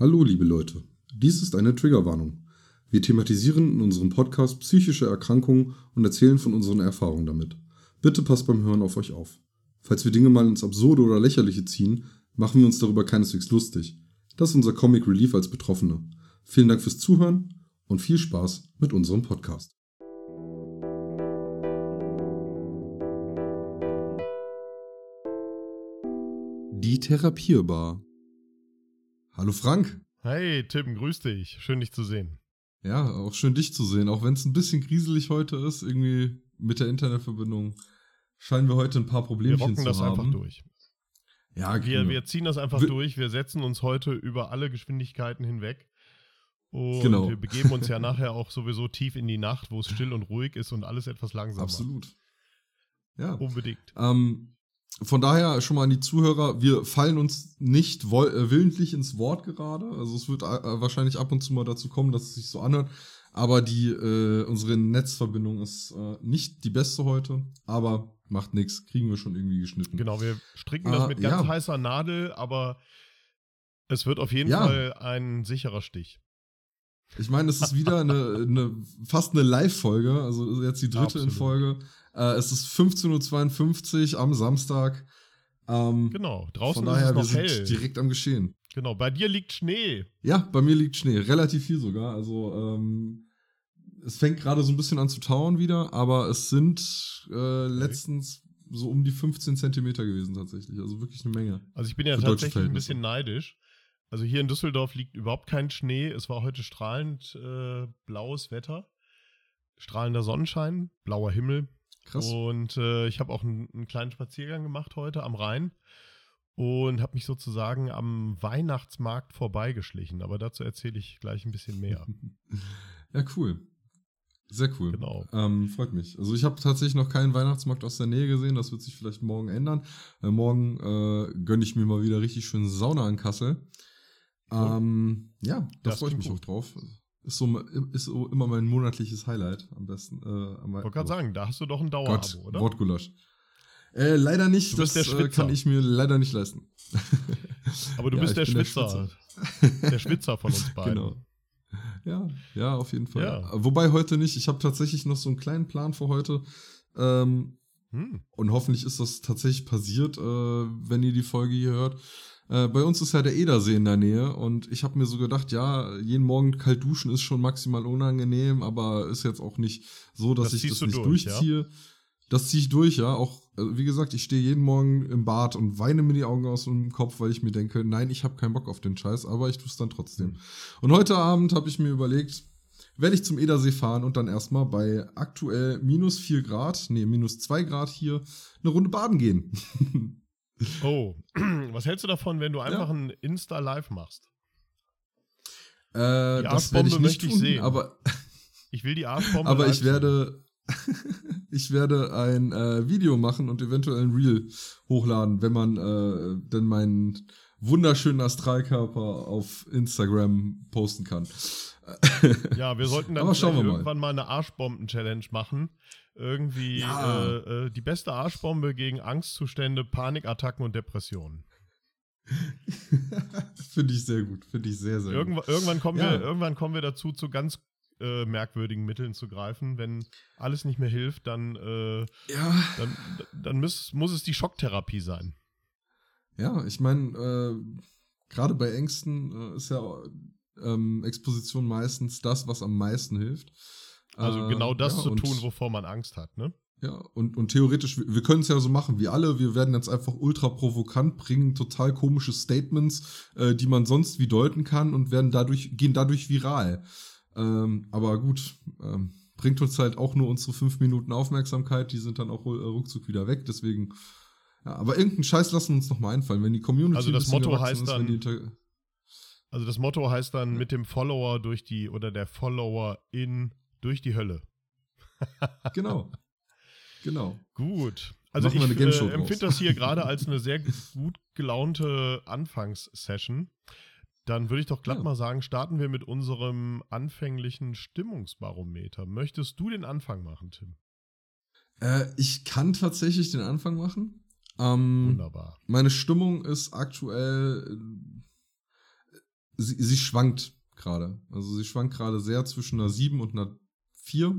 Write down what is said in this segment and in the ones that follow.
Hallo, liebe Leute. Dies ist eine Triggerwarnung. Wir thematisieren in unserem Podcast psychische Erkrankungen und erzählen von unseren Erfahrungen damit. Bitte passt beim Hören auf euch auf. Falls wir Dinge mal ins Absurde oder Lächerliche ziehen, machen wir uns darüber keineswegs lustig. Das ist unser Comic Relief als Betroffene. Vielen Dank fürs Zuhören und viel Spaß mit unserem Podcast. Die Therapierbar. Hallo Frank. Hey Tim, grüß dich. Schön dich zu sehen. Ja, auch schön dich zu sehen. Auch wenn es ein bisschen grieselig heute ist, irgendwie mit der Internetverbindung, scheinen wir heute ein paar Problemchen wir rocken zu das haben. einfach durch. Ja, Wir, genau. wir ziehen das einfach Wir- durch. Wir setzen uns heute über alle Geschwindigkeiten hinweg. Und Genau. wir begeben uns ja nachher auch sowieso tief in die Nacht, wo es still und ruhig ist und alles etwas langsamer. Absolut. Ja. Unbedingt. Ähm, von daher schon mal an die Zuhörer, wir fallen uns nicht äh, willentlich ins Wort gerade. Also es wird äh, wahrscheinlich ab und zu mal dazu kommen, dass es sich so anhört. Aber die, äh, unsere Netzverbindung ist äh, nicht die beste heute, aber macht nichts, kriegen wir schon irgendwie geschnitten. Genau, wir stricken Ah, das mit ganz ja. heißer Nadel, aber es wird auf jeden Ja. Fall ein sicherer Stich. Ich meine, es ist wieder eine, eine fast eine Live-Folge, also jetzt die dritte in Absolut. Folge. Äh, es ist 15.52 Uhr am Samstag. Ähm, Genau, draußen Von daher, ist es wir noch sind hell. direkt am Geschehen. Genau, bei dir liegt Schnee. Ja, bei mir liegt Schnee, relativ viel sogar. Also ähm, es fängt gerade so ein bisschen an zu tauen wieder, aber es sind äh, letztens so um die 15 Zentimeter gewesen tatsächlich. Also wirklich eine Menge. Also ich bin ja Für tatsächlich ein bisschen neidisch. Also hier in Düsseldorf liegt überhaupt kein Schnee. Es war heute strahlend äh, blaues Wetter, strahlender Sonnenschein, blauer Himmel. Krass. Und äh, ich habe auch einen, einen kleinen Spaziergang gemacht heute am Rhein und habe mich sozusagen am Weihnachtsmarkt vorbeigeschlichen. Aber dazu erzähle ich gleich ein bisschen mehr. Ja, cool. Sehr cool. Genau. Ähm, freut mich. Also ich habe tatsächlich noch keinen Weihnachtsmarkt aus der Nähe gesehen. Das wird sich vielleicht morgen ändern. Äh, morgen äh, gönne ich mir mal wieder richtig schön Sauna in Kassel. Ähm, ja, da Das freue ich mich auch gut. drauf. Ist so, ist so immer mein monatliches Highlight am besten. Äh, am, wollte gerade sagen, da hast du doch ein Gott, Dauerabo, oder? Wortgulasch. Äh, leider nicht, Du bist das der äh, Schwitzer. kann ich mir leider nicht leisten. Aber du Ja, bist der Schwitzer. Der Der Schwitzer von uns beiden. Genau. Ja, ja, auf jeden Fall. Ja. Wobei heute nicht. Ich habe tatsächlich noch so einen kleinen Plan für heute. Ähm, Hm. und hoffentlich ist das tatsächlich passiert, äh, wenn ihr die Folge hier hört. Äh, bei uns ist ja der Edersee in der Nähe und ich habe mir so gedacht, ja, jeden Morgen kalt duschen ist schon maximal unangenehm, aber ist jetzt auch nicht so, dass Das ich das du nicht durch, ja? durchziehe. Das ziehe ich durch, ja. Auch, also wie gesagt, ich stehe jeden Morgen im Bad und weine mir die Augen aus dem Kopf, weil ich mir denke, nein, ich habe keinen Bock auf den Scheiß, aber ich tue es dann trotzdem. Und heute Abend habe ich mir überlegt, werde ich zum Edersee fahren und dann erstmal bei aktuell minus 4 Grad, nee, minus 2 Grad hier, eine Runde baden gehen. Oh, was hältst du davon, wenn du einfach Ja. ein Insta-Live machst? äh, das werde ich nicht ich tun, sehen. aber, Ich will die Arschbombe. aber ich werde, ich werde ein äh, Video machen und eventuell ein Reel hochladen, wenn man äh, denn meinen wunderschönen Astralkörper auf Instagram posten kann. Ja, wir sollten dann wir mal. irgendwann mal eine Arschbomben-Challenge machen. Irgendwie Ja. äh, äh, die beste Arschbombe gegen Angstzustände, Panikattacken und Depressionen. Finde ich sehr gut, finde ich sehr, sehr gut. Irgendwann, irgendwann, kommen Ja. wir, irgendwann kommen wir dazu, zu ganz äh, merkwürdigen Mitteln zu greifen. Wenn alles nicht mehr hilft, dann, äh, Ja, dann, dann muss, muss es die Schocktherapie sein. Ja, ich meine, äh, gerade bei Ängsten äh, ist ja ähm, Exposition meistens das, was am meisten hilft. Also Äh, genau das ja, zu tun, wovor man Angst hat, ne? Ja, und, und theoretisch, wir, wir können es ja so machen wie alle. Wir werden jetzt einfach ultra provokant, bringen total komische Statements, äh, die man sonst wie deuten kann und werden dadurch, gehen dadurch viral. Ähm, aber gut, ähm, bringt uns halt auch nur unsere fünf Minuten Aufmerksamkeit, die sind dann auch ru- ruckzuck wieder weg, deswegen. Ja, aber irgendeinen Scheiß lassen wir uns noch mal einfallen, wenn die Community Also das Motto heißt die dann- Also das Motto heißt dann mit dem Follower durch die oder der Follower in durch die Hölle. Genau. Genau. Gut. Also Machen ich äh, empfinde das hier gerade als eine sehr gut gelaunte Anfangssession. Dann würde ich doch glatt Ja. mal sagen, starten wir mit unserem anfänglichen Stimmungsbarometer. Möchtest du den Anfang machen, Tim? Äh, ich kann tatsächlich den Anfang machen. Ähm, Wunderbar. Meine Stimmung ist aktuell. äh, sie, sie schwankt gerade. Also sie schwankt gerade sehr zwischen einer 7 und einer 4.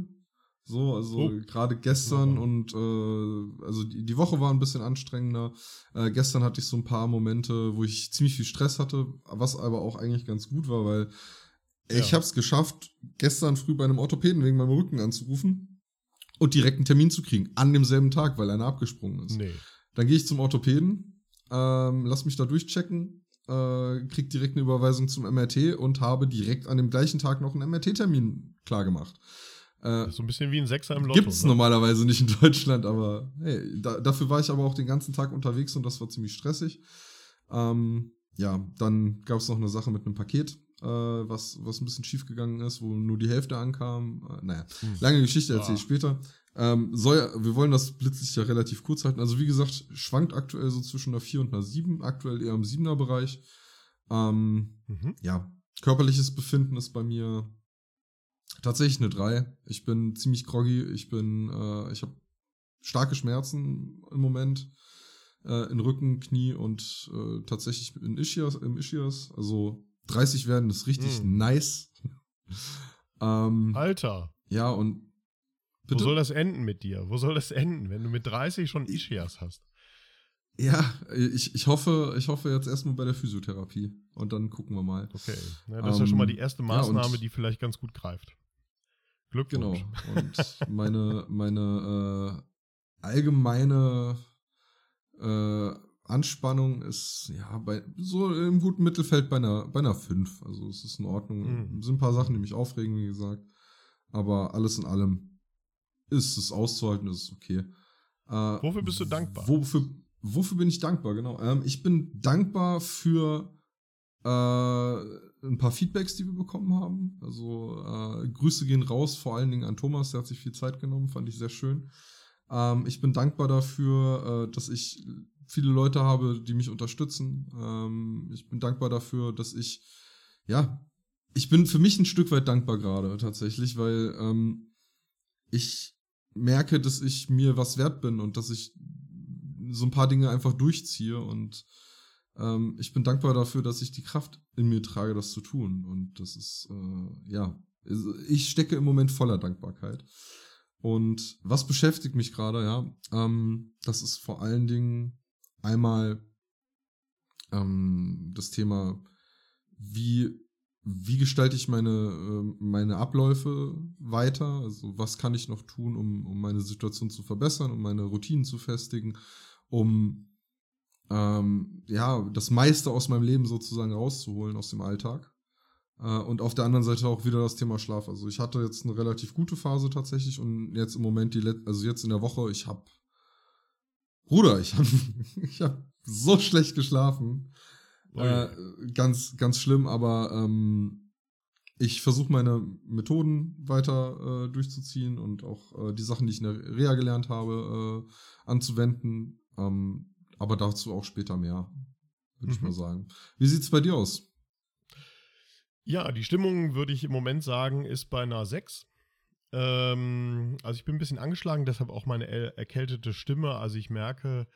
So, also oh. gerade gestern oh. und äh, also die, die Woche war ein bisschen anstrengender. Äh, gestern hatte ich so ein paar Momente, wo ich ziemlich viel Stress hatte, was aber auch eigentlich ganz gut war, weil ja. ich habe es geschafft, gestern früh bei einem Orthopäden wegen meinem Rücken anzurufen und direkt einen Termin zu kriegen an demselben Tag, weil einer abgesprungen ist. Nee. Dann gehe ich zum Orthopäden, ähm, lass mich da durchchecken, äh, krieg direkt eine Überweisung zum MRT und habe direkt an dem gleichen Tag noch einen MRT-Termin klargemacht. Äh, so ein bisschen wie ein Sechser im Lotto. Gibt's ne? normalerweise nicht in Deutschland, aber hey, da, dafür war ich aber auch den ganzen Tag unterwegs und das war ziemlich stressig. Ähm, ja, dann gab es noch eine Sache mit einem Paket, äh, was, was ein bisschen schief gegangen ist, wo nur die Hälfte ankam. Äh, naja, hm. lange Geschichte erzähle ich später. Ähm, soll, wir wollen das Blitzlicht ja relativ kurz halten. Also wie gesagt, schwankt aktuell so zwischen einer 4 und einer 7, aktuell eher im 7er Bereich. Ähm, mhm. Ja, körperliches Befinden ist bei mir Tatsächlich eine 3. Ich bin ziemlich groggy. Ich bin, äh, ich habe starke Schmerzen im Moment. Äh, in Rücken, Knie und äh, tatsächlich in Ischias, im Ischias. Also 30 werden ist richtig mm. nice. ähm, Alter. Ja, und Bitte? Wo soll das enden mit dir? Wo soll das enden, wenn du mit 30 schon Ischias hast? Ja, ich, ich hoffe, ich hoffe jetzt erstmal bei der Physiotherapie und dann gucken wir mal. Okay. Ja, das ähm, ist ja schon mal die erste Maßnahme, ja, die vielleicht ganz gut greift. Glückwunsch. Genau. Und meine, meine äh, allgemeine äh, Anspannung ist ja bei so im guten Mittelfeld bei einer, bei einer 5. Also es ist in Ordnung. Mhm. Es sind ein paar Sachen, die mich aufregen, wie gesagt. Aber alles in allem ist es auszuhalten, ist es okay. Äh, wofür bist du dankbar? Wofür, wofür bin ich dankbar, genau. Ähm, ich bin dankbar für äh, ein paar Feedbacks, die wir bekommen haben. Also äh, Grüße gehen raus, vor allen Dingen an Thomas, der hat sich viel Zeit genommen, fand ich sehr schön. Ähm, ich bin dankbar dafür, äh, dass ich viele Leute habe, die mich unterstützen. Ähm, ich bin dankbar dafür, dass ich, ja, ich bin für mich ein Stück weit dankbar gerade tatsächlich, weil ähm, ich merke, dass ich mir was wert bin und dass ich so ein paar Dinge einfach durchziehe und ähm, ich bin dankbar dafür, dass ich die Kraft in mir trage, das zu tun. Und das ist, äh, ja, ich stecke im Moment voller Dankbarkeit. Und was beschäftigt mich gerade, ja, ähm, das ist vor allen Dingen einmal ähm, das Thema, wie, wie gestalte ich meine, äh, meine Abläufe weiter? Also was kann ich noch tun, um, um meine Situation zu verbessern, um meine Routinen zu festigen, um ähm, ja, das meiste aus meinem Leben sozusagen rauszuholen aus dem Alltag. Äh, und auf der anderen Seite auch wieder das Thema Schlaf. Also ich hatte jetzt eine relativ gute Phase tatsächlich und jetzt im Moment die, Let also jetzt in der Woche, ich habe, Bruder, ich habe, ich habe so schlecht geschlafen. Äh, ganz, ganz schlimm, aber ähm, ich versuche meine Methoden weiter äh, durchzuziehen und auch äh, die Sachen, die ich in der Reha gelernt habe, äh, anzuwenden. Ähm, aber dazu auch später mehr, würde mhm. ich mal sagen. Wie sieht es bei dir aus? Ja, die Stimmung, würde ich im Moment sagen, ist bei einer 6. Ähm, also ich bin ein bisschen angeschlagen, deshalb auch meine erkältete Stimme. Also ich merke,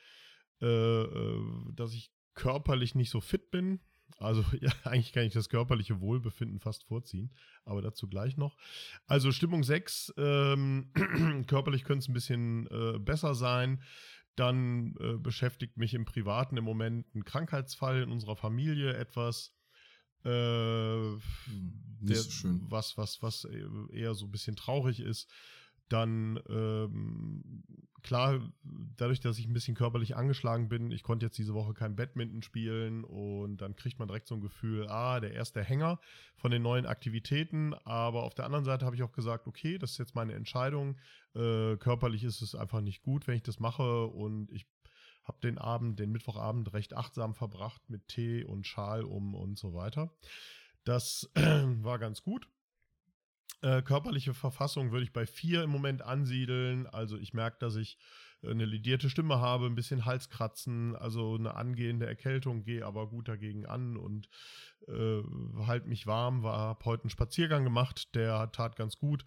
äh, äh, dass ich körperlich nicht so fit bin. Also ja, eigentlich kann ich das körperliche Wohlbefinden fast vorziehen, aber dazu gleich noch. Also Stimmung 6, ähm, körperlich könnte es ein bisschen äh, besser sein. Dann äh, beschäftigt mich im Privaten im Moment ein Krankheitsfall in unserer Familie etwas. Äh, der, so. Was, was, was eher so ein bisschen traurig ist. Dann, ähm, klar, dadurch, dass ich ein bisschen körperlich angeschlagen bin, ich konnte jetzt diese Woche kein Badminton spielen und dann kriegt man direkt so ein Gefühl, ah, der erste Hänger von den neuen Aktivitäten. Aber auf der anderen Seite habe ich auch gesagt, okay, das ist jetzt meine Entscheidung. Äh, körperlich ist es einfach nicht gut, wenn ich das mache und ich habe den Abend, den Mittwochabend recht achtsam verbracht mit Tee und Schal um und so weiter. Das war ganz gut. Äh, körperliche Verfassung würde ich bei vier im Moment ansiedeln. Also ich merke, dass ich äh, eine lidierte Stimme habe, ein bisschen Halskratzen, also eine angehende Erkältung, gehe aber gut dagegen an und äh, halt mich warm, war, habe heute einen Spaziergang gemacht, der tat ganz gut.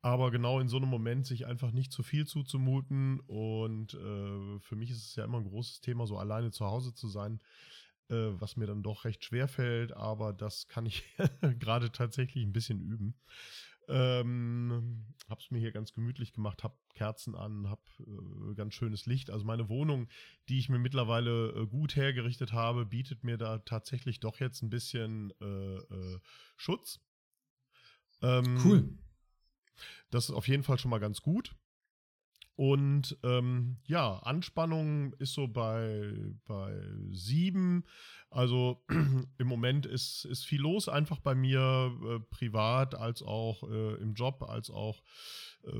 Aber genau in so einem Moment sich einfach nicht zu viel zuzumuten. Und äh, für mich ist es ja immer ein großes Thema, so alleine zu Hause zu sein. Äh, was mir dann doch recht schwer fällt, aber das kann ich gerade tatsächlich ein bisschen üben. Ähm, hab's mir hier ganz gemütlich gemacht, hab Kerzen an, hab äh, ganz schönes Licht. Also meine Wohnung, die ich mir mittlerweile äh, gut hergerichtet habe, bietet mir da tatsächlich doch jetzt ein bisschen äh, äh Schutz. Ähm, cool. Das ist auf jeden Fall schon mal ganz gut. Und ähm, ja, Anspannung ist so bei, bei sieben. Also im Moment ist, ist viel los, einfach bei mir, äh, privat als auch äh, im Job, als auch äh,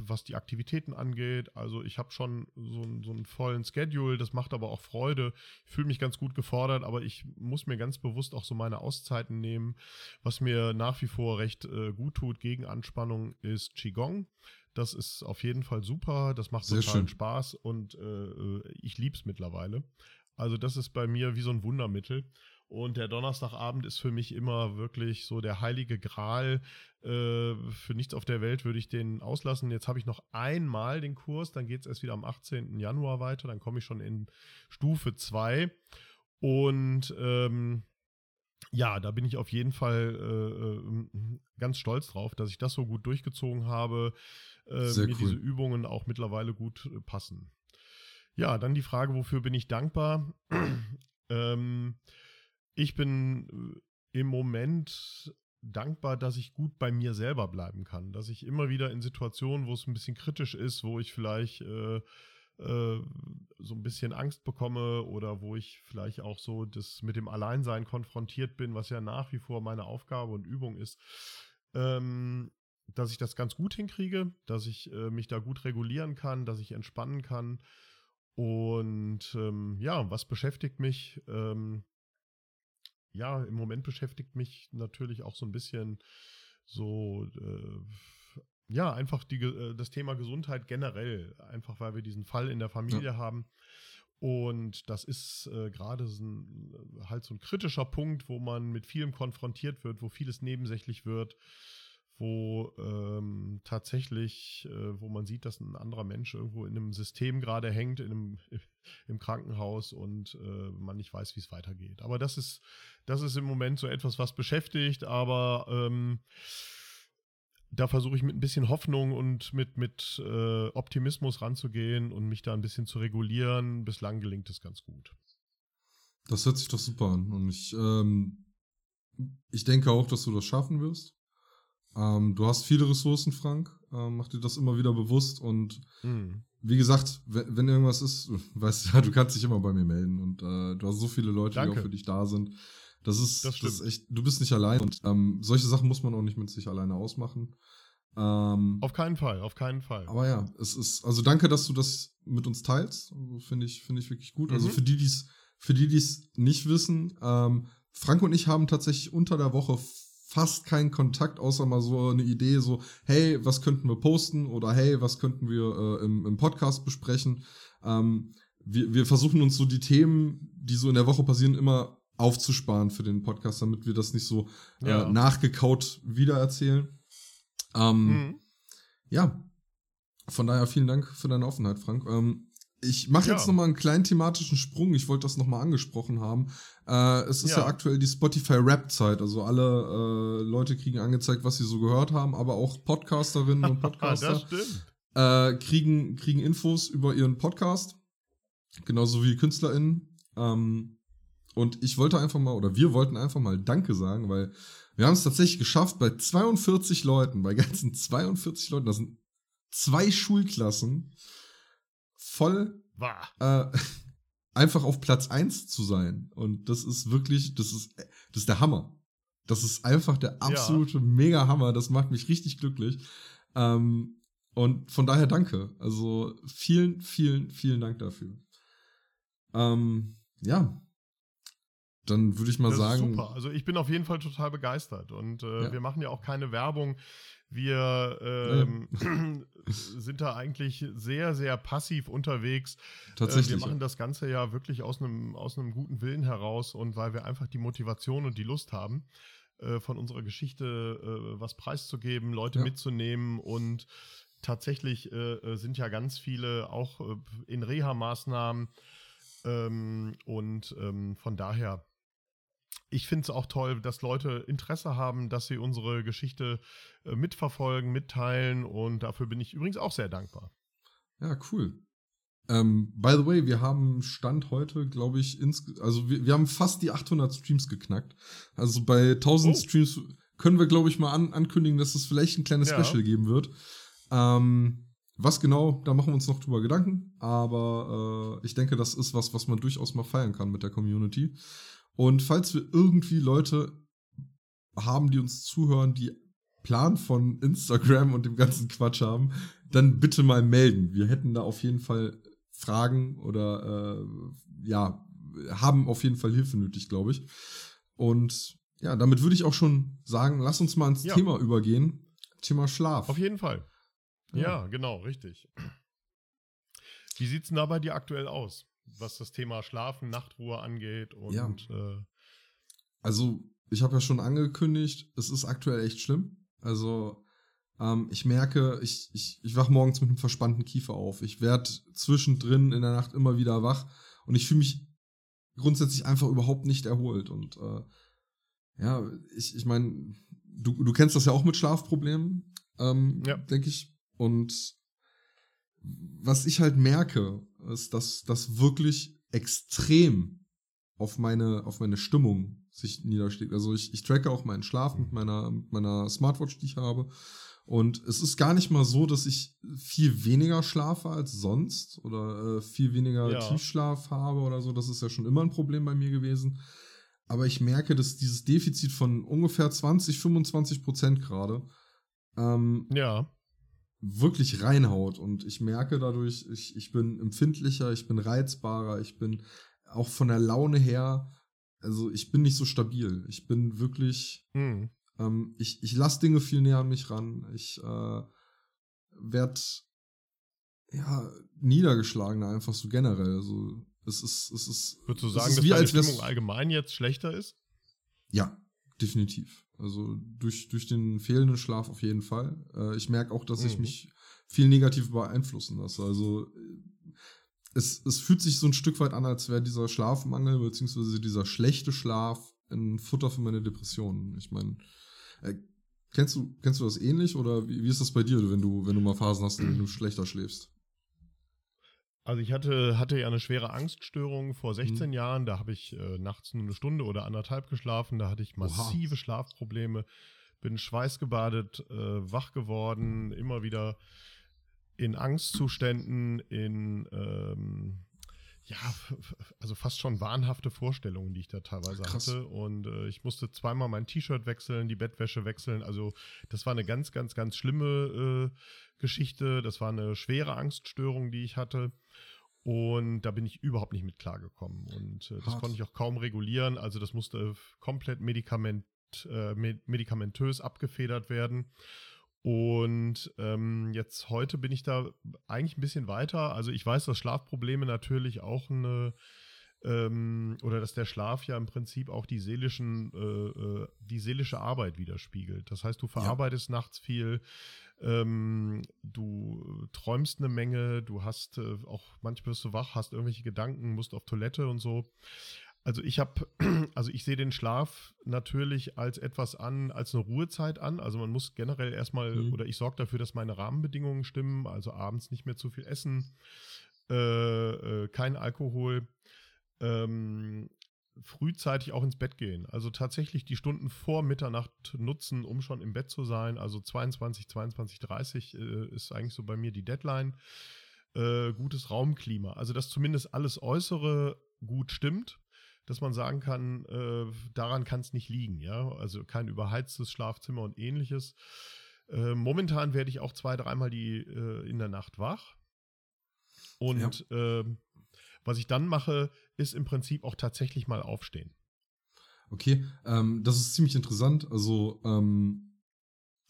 was die Aktivitäten angeht. Also ich habe schon so, so einen vollen Schedule, das macht aber auch Freude. Ich fühle mich ganz gut gefordert, aber ich muss mir ganz bewusst auch so meine Auszeiten nehmen. Was mir nach wie vor recht äh, gut tut gegen Anspannung ist Qigong. Das ist auf jeden Fall super. Das macht Sehr total schön. Spaß und äh, äh ich liebe es mittlerweile. Also das ist bei mir wie so ein Wundermittel. Und der Donnerstagabend ist für mich immer wirklich so der heilige Gral. Äh, für nichts auf der Welt würde ich den auslassen. Jetzt habe ich noch einmal den Kurs, dann geht es erst wieder am 18. Januar weiter. Dann komme ich schon in Stufe 2. Und ähm, ja, da bin ich auf jeden Fall äh, äh ganz stolz drauf, dass ich das so gut durchgezogen habe äh, mir cool. diese Übungen auch mittlerweile gut äh, passen. Ja, dann die Frage, wofür bin ich dankbar? ähm, ich bin äh, im Moment dankbar, dass ich gut bei mir selber bleiben kann, dass ich immer wieder in Situationen, wo es ein bisschen kritisch ist, wo ich vielleicht äh, äh, so ein bisschen Angst bekomme oder wo ich vielleicht auch so das mit dem Alleinsein konfrontiert bin, was ja nach wie vor meine Aufgabe und Übung ist, ähm, dass ich das ganz gut hinkriege, dass ich äh, mich da gut regulieren kann, dass ich entspannen kann. Und ähm, ja, was beschäftigt mich? Ähm, ja, im Moment beschäftigt mich natürlich auch so ein bisschen so, äh, ja, einfach die, äh, das Thema Gesundheit generell. Einfach weil wir diesen Fall in der Familie ja. haben. Und das ist äh, gerade so halt so ein kritischer Punkt, wo man mit vielem konfrontiert wird, wo vieles nebensächlich wird wo ähm, tatsächlich, äh, wo man sieht, dass ein anderer Mensch irgendwo in einem System gerade hängt, in einem, im Krankenhaus und äh, man nicht weiß, wie es weitergeht. Aber das ist, das ist im Moment so etwas, was beschäftigt, aber ähm, da versuche ich mit ein bisschen Hoffnung und mit, mit äh, Optimismus ranzugehen und mich da ein bisschen zu regulieren. Bislang gelingt es ganz gut. Das hört sich doch super an. Und ich, ähm, ich denke auch, dass du das schaffen wirst. Ähm, du hast viele Ressourcen, Frank. Ähm, mach dir das immer wieder bewusst. Und mhm. wie gesagt, wenn, wenn, irgendwas ist, weißt du ja, du kannst dich immer bei mir melden. Und äh, du hast so viele Leute, Danke. die auch für dich da sind. Das ist, das, das ist echt, du bist nicht allein. Und ähm, solche Sachen muss man auch nicht mit sich alleine ausmachen. Ähm, auf keinen Fall, auf keinen Fall. Aber ja, es ist, also danke, dass du das mit uns teilst. Also Finde ich, finde ich wirklich gut. Also mhm. Also für die, die es, für die, die es nicht wissen, ähm, Frank und ich haben tatsächlich unter der Woche fast keinen Kontakt, außer mal so eine Idee, so, hey, was könnten wir posten oder hey, was könnten wir äh, im, im Podcast besprechen. Ähm, wir, wir versuchen uns so die Themen, die so in der Woche passieren, immer aufzusparen für den Podcast, damit wir das nicht so äh, ja. nachgekaut wiedererzählen. Ähm, mhm. Ja, von daher vielen Dank für deine Offenheit, Frank. Ähm, ich mache ja. jetzt nochmal einen kleinen thematischen Sprung. Ich wollte das nochmal angesprochen haben. Äh, es ist ja. ja. aktuell die Spotify-Rap-Zeit. Also alle äh, Leute kriegen angezeigt, was sie so gehört haben, aber auch Podcasterinnen und Podcaster äh, kriegen, kriegen Infos über ihren Podcast. Genauso wie KünstlerInnen. Ähm, und ich wollte einfach mal, oder wir wollten einfach mal Danke sagen, weil wir haben es tatsächlich geschafft, bei 42 Leuten, bei ganzen 42 Leuten, das sind zwei Schulklassen, voll äh, einfach auf Platz 1 zu sein. Und das ist wirklich, das ist, das ist der Hammer. Das ist einfach der absolute ja. Mega-Hammer. Das macht mich richtig glücklich. Ähm, und von daher danke. Also vielen, vielen, vielen Dank dafür. Ähm, ja. Dann würde ich mal das sagen. super. Also ich bin auf jeden Fall total begeistert. Und äh, ja. wir machen ja auch keine Werbung wir ähm. sind da eigentlich sehr, sehr passiv unterwegs. Tatsächlich. Äh, wir machen das Ganze ja wirklich aus einem, aus einem guten Willen heraus und weil wir einfach die Motivation und die Lust haben, äh, von unserer Geschichte äh, was preiszugeben, Leute ja. mitzunehmen und tatsächlich äh, sind ja ganz viele auch äh, in Reha-Maßnahmen Ähm, und ähm, von daher, ich finde es auch toll, dass Leute Interesse haben, dass sie unsere Geschichte äh, mitverfolgen, mitteilen und dafür bin ich übrigens auch sehr dankbar. Ja, cool. Ähm, by the way, wir haben Stand heute, glaube ich, ins, also wir, wir haben fast die 800 Streams geknackt. Also bei 1000 oh. Streams können wir, glaube ich, mal an, ankündigen, dass es vielleicht ein kleines ja. Special geben wird. Ähm, was genau, da machen wir uns noch drüber Gedanken, aber äh, ich denke, das ist was, was man durchaus mal feiern kann mit der Community. Und falls wir irgendwie Leute haben, die uns zuhören, die Plan von Instagram und dem ganzen Quatsch haben, dann bitte mal melden. Wir hätten da auf jeden Fall Fragen oder äh, ja, haben auf jeden Fall Hilfe nötig, glaube ich. Und ja, damit würde ich auch schon sagen, lass uns mal ins ja. Thema übergehen. Thema Schlaf. Auf jeden Fall. Ja, ja genau, richtig. Wie sieht es denn da bei dir aktuell aus, was das Thema Schlafen, Nachtruhe angeht? Und, ja. Äh, also, ich habe ja schon angekündigt, es ist aktuell echt schlimm. Also, ähm, ich merke, ich, ich, ich wach morgens mit einem verspannten Kiefer auf. Ich werde zwischendrin in der Nacht immer wieder wach und ich fühle mich grundsätzlich einfach überhaupt nicht erholt. Und äh, ja, ich, ich meine, du, du kennst das ja auch mit Schlafproblemen, ähm, ja. denke ich. Und was ich halt merke, ist, dass das wirklich extrem auf meine, auf meine Stimmung sich niederschlägt. Also ich, ich tracke auch meinen Schlaf mit meiner, mit meiner Smartwatch, die ich habe. Und es ist gar nicht mal so, dass ich viel weniger schlafe als sonst oder äh, viel weniger ja. Tiefschlaf habe oder so. Das ist ja schon immer ein Problem bei mir gewesen. Aber ich merke, dass dieses Defizit von ungefähr 20, 25 Prozent gerade ähm, ja. Wirklich reinhaut. Und ich merke dadurch, ich, ich bin empfindlicher, ich bin reizbarer, ich bin auch von der Laune her, also ich bin nicht so stabil. Ich bin wirklich, hm. Ähm, ich ich lasse Dinge viel näher an mich ran. Ich äh, werde ja niedergeschlagener einfach so generell. Also es ist es ist. Würdest du sagen, dass wie deine Stimmung allgemein jetzt schlechter ist? Ja, definitiv. Also durch durch den fehlenden Schlaf auf jeden Fall. Äh, ich merke auch, dass mhm. ich mich viel negativ beeinflussen lasse. Also es, es fühlt sich so ein Stück weit an, als wäre dieser Schlafmangel beziehungsweise dieser schlechte Schlaf ein Futter für meine Depressionen. Ich meine, äh, kennst, du, kennst du das ähnlich oder wie, wie ist das bei dir, wenn du, wenn du mal Phasen hast, in denen du schlechter schläfst? Also ich hatte, hatte ja eine schwere Angststörung vor 16 mhm. Jahren. Da habe ich äh, nachts nur eine Stunde oder anderthalb geschlafen. Da hatte ich massive Oha. Schlafprobleme. Bin schweißgebadet, äh, wach geworden, immer wieder in Angstzuständen, in ähm, ja, also fast schon wahnhafte Vorstellungen, die ich da teilweise Krass. hatte. Und äh, ich musste zweimal mein T-Shirt wechseln, die Bettwäsche wechseln. Also das war eine ganz, ganz, ganz schlimme äh, Geschichte. Das war eine schwere Angststörung, die ich hatte. Und da bin ich überhaupt nicht mit klargekommen. Und äh, das Hart. konnte ich auch kaum regulieren. Also das musste komplett medikament, äh, medikamentös abgefedert werden. Und ähm, jetzt heute bin ich da eigentlich ein bisschen weiter. Also ich weiß, dass Schlafprobleme natürlich auch eine ähm, oder dass der Schlaf ja im Prinzip auch die seelischen, äh, äh die seelische Arbeit widerspiegelt. Das heißt, du verarbeitest ja. nachts viel, ähm, du träumst eine Menge, du hast äh, auch manchmal bist du wach, hast irgendwelche Gedanken, musst auf Toilette und so. Also ich habe, also ich sehe den Schlaf natürlich als etwas an, als eine Ruhezeit an. Also man muss generell erstmal, mhm. oder ich sorge dafür, dass meine Rahmenbedingungen stimmen, also abends nicht mehr zu viel essen, äh, äh, kein Alkohol, ähm, frühzeitig auch ins Bett gehen. Also tatsächlich die Stunden vor Mitternacht nutzen, um schon im Bett zu sein. Also 22, 22, 30 äh, ist eigentlich so bei mir die Deadline. Äh, gutes Raumklima. Also dass zumindest alles Äußere gut stimmt dass man sagen kann, äh, daran kann es nicht liegen, ja. Also kein überheiztes Schlafzimmer und ähnliches. Äh, momentan werde ich auch zwei, dreimal die äh, in der Nacht wach. Und ja. Was ich dann mache, ist im Prinzip auch tatsächlich mal aufstehen. Okay, ähm, das ist ziemlich interessant. Also, ähm,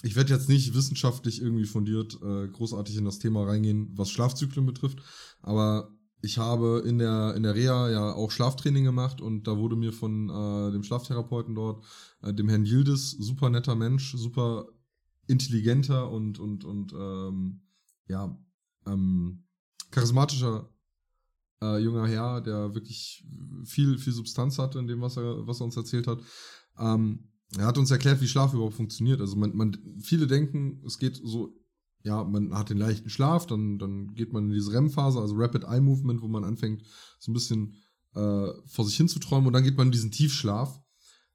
ich werde jetzt nicht wissenschaftlich irgendwie fundiert äh, großartig in das Thema reingehen, was Schlafzyklen betrifft, aber ich habe in der, in der Reha ja auch Schlaftraining gemacht und da wurde mir von äh, dem Schlaftherapeuten dort, äh, dem Herrn Yildiz, super netter Mensch, super intelligenter und, und, und ähm, ja, ähm, charismatischer äh, junger Herr, der wirklich viel, viel Substanz hatte in dem, was er, was er uns erzählt hat. Ähm, er hat uns erklärt, wie Schlaf überhaupt funktioniert. Also man, man, viele denken, es geht so, ja, man hat den leichten Schlaf, dann, dann geht man in diese REM-Phase, also Rapid Eye Movement, wo man anfängt, so ein bisschen äh, vor sich hin zu träumen und dann geht man in diesen Tiefschlaf,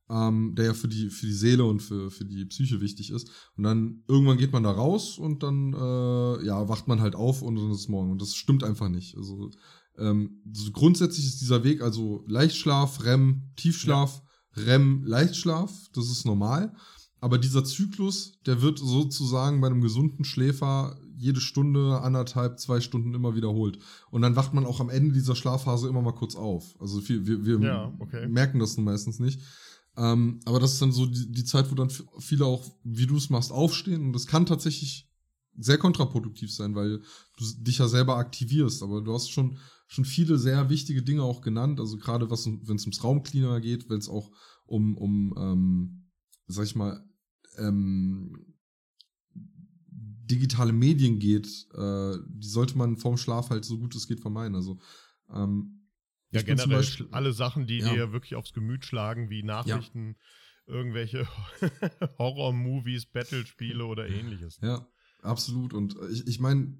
ähm, der ja für die, für die Seele und für, für die Psyche wichtig ist. Und dann irgendwann geht man da raus und dann äh, ja, wacht man halt auf und dann ist es morgen. Und das stimmt einfach nicht. Also ähm, so grundsätzlich ist dieser Weg also Leichtschlaf, REM, Tiefschlaf, ja. REM, Leichtschlaf, das ist normal. Aber dieser Zyklus, der wird sozusagen bei einem gesunden Schläfer jede Stunde, anderthalb, zwei Stunden immer wiederholt. Und dann wacht man auch am Ende dieser Schlafphase immer mal kurz auf. Also wir, wir, ja, okay. merken das nun meistens nicht. Ähm, aber das ist dann so die, die Zeit, wo dann viele auch, wie du es machst, aufstehen. Und das kann tatsächlich sehr kontraproduktiv sein, weil du dich ja selber aktivierst. Aber du hast schon, schon viele sehr wichtige Dinge auch genannt. Also gerade was, wenn es ums Raumcleaner geht, wenn es auch um, um ähm, sag ich mal, ähm, digitale Medien geht, äh, die sollte man vorm Schlaf halt so gut es geht vermeiden. Also ähm, ja, generell Beispiel, alle Sachen, die ja. dir wirklich aufs Gemüt schlagen, wie Nachrichten, ja. irgendwelche Horror-Movies, Battle-Spiele oder ähnliches. Ja, absolut. Und ich, ich meine,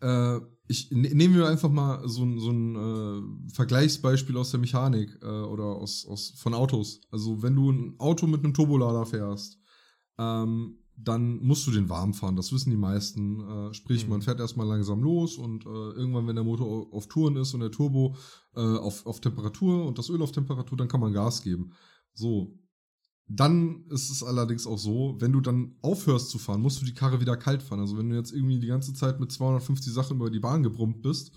äh, ich ne, nehmen wir einfach mal so ein, so ein äh, Vergleichsbeispiel aus der Mechanik äh, oder aus, aus von Autos. Also wenn du ein Auto mit einem Turbolader fährst, ähm, dann musst du den warm fahren. Das wissen die meisten. Äh, sprich, mhm. man fährt erstmal langsam los und äh, irgendwann, wenn der Motor auf Touren ist und der Turbo äh, auf, auf Temperatur und das Öl auf Temperatur, dann kann man Gas geben. So. Dann ist es allerdings auch so, wenn du dann aufhörst zu fahren, musst du die Karre wieder kalt fahren. Also wenn du jetzt irgendwie die ganze Zeit mit 250 Sachen über die Bahn gebrummt bist,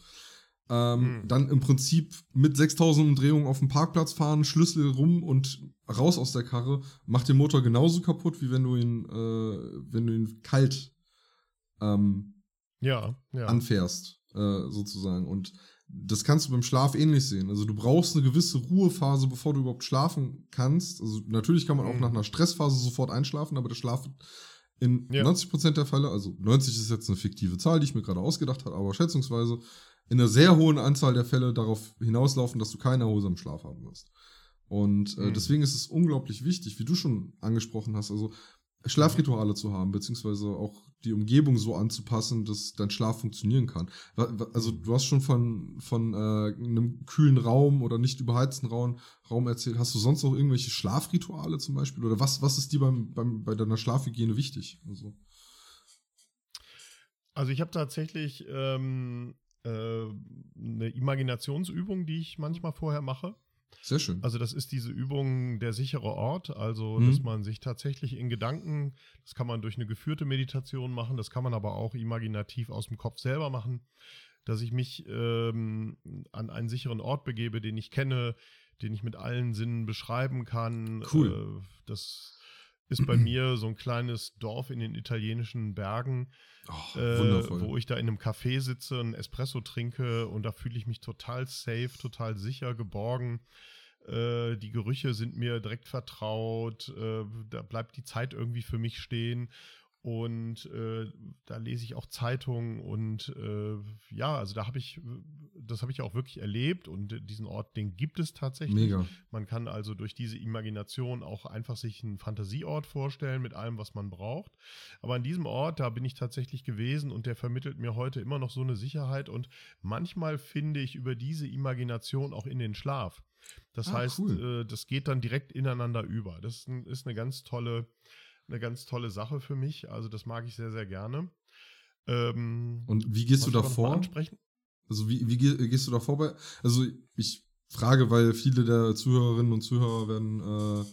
ähm, mhm. dann im Prinzip mit 6000 Umdrehungen auf dem Parkplatz fahren, Schlüssel rum und raus aus der Karre, macht den Motor genauso kaputt, wie wenn du ihn, äh, wenn du ihn kalt ähm, ja, ja. anfährst, äh, sozusagen. Und das kannst du beim Schlaf ähnlich sehen. Also du brauchst eine gewisse Ruhephase, bevor du überhaupt schlafen kannst. Also natürlich kann man auch mhm. nach einer Stressphase sofort einschlafen, aber der Schlaf in ja. 90% der Fälle, also 90 ist jetzt eine fiktive Zahl, die ich mir gerade ausgedacht habe, aber schätzungsweise in einer sehr hohen Anzahl der Fälle darauf hinauslaufen, dass du keinen erholsamen Schlaf haben wirst. Und äh, mhm. deswegen ist es unglaublich wichtig, wie du schon angesprochen hast, also Schlafrituale zu haben, beziehungsweise auch die Umgebung so anzupassen, dass dein Schlaf funktionieren kann. Also du hast schon von, von äh, einem kühlen Raum oder nicht überheizten Raum, Raum erzählt. Hast du sonst noch irgendwelche Schlafrituale zum Beispiel? Oder was, was ist dir beim, beim, bei deiner Schlafhygiene wichtig? Also, also ich habe tatsächlich ähm, äh, eine Imaginationsübung, die ich manchmal vorher mache. Sehr schön. Also das ist diese Übung der sichere Ort, also mhm. dass man sich tatsächlich in Gedanken, das kann man durch eine geführte Meditation machen, das kann man aber auch imaginativ aus dem Kopf selber machen, dass ich mich ähm, an einen sicheren Ort begebe, den ich kenne, den ich mit allen Sinnen beschreiben kann. Cool. Äh, das ist bei mir so ein kleines Dorf in den italienischen Bergen, oh, äh, wo ich da in einem Café sitze, ein Espresso trinke und da fühle ich mich total safe, total sicher, geborgen. Äh, die Gerüche sind mir direkt vertraut, äh, da bleibt die Zeit irgendwie für mich stehen und äh, da lese ich auch Zeitungen und äh, ja, also da habe ich, das habe ich auch wirklich erlebt und diesen Ort, den gibt es tatsächlich. Mega. Man kann also durch diese Imagination auch einfach sich einen Fantasieort vorstellen mit allem, was man braucht. Aber an diesem Ort, da bin ich tatsächlich gewesen und der vermittelt mir heute immer noch so eine Sicherheit und manchmal finde ich über diese Imagination auch in den Schlaf. Das ah, heißt, cool. äh, das geht dann direkt ineinander über. Das ist, ein, ist eine ganz tolle eine ganz tolle Sache für mich. Also das mag ich sehr, sehr gerne. Ähm, Und wie gehst du da vor? Also wie, wie gehst du da vor? Also ich frage, weil viele der Zuhörerinnen und Zuhörer werden äh,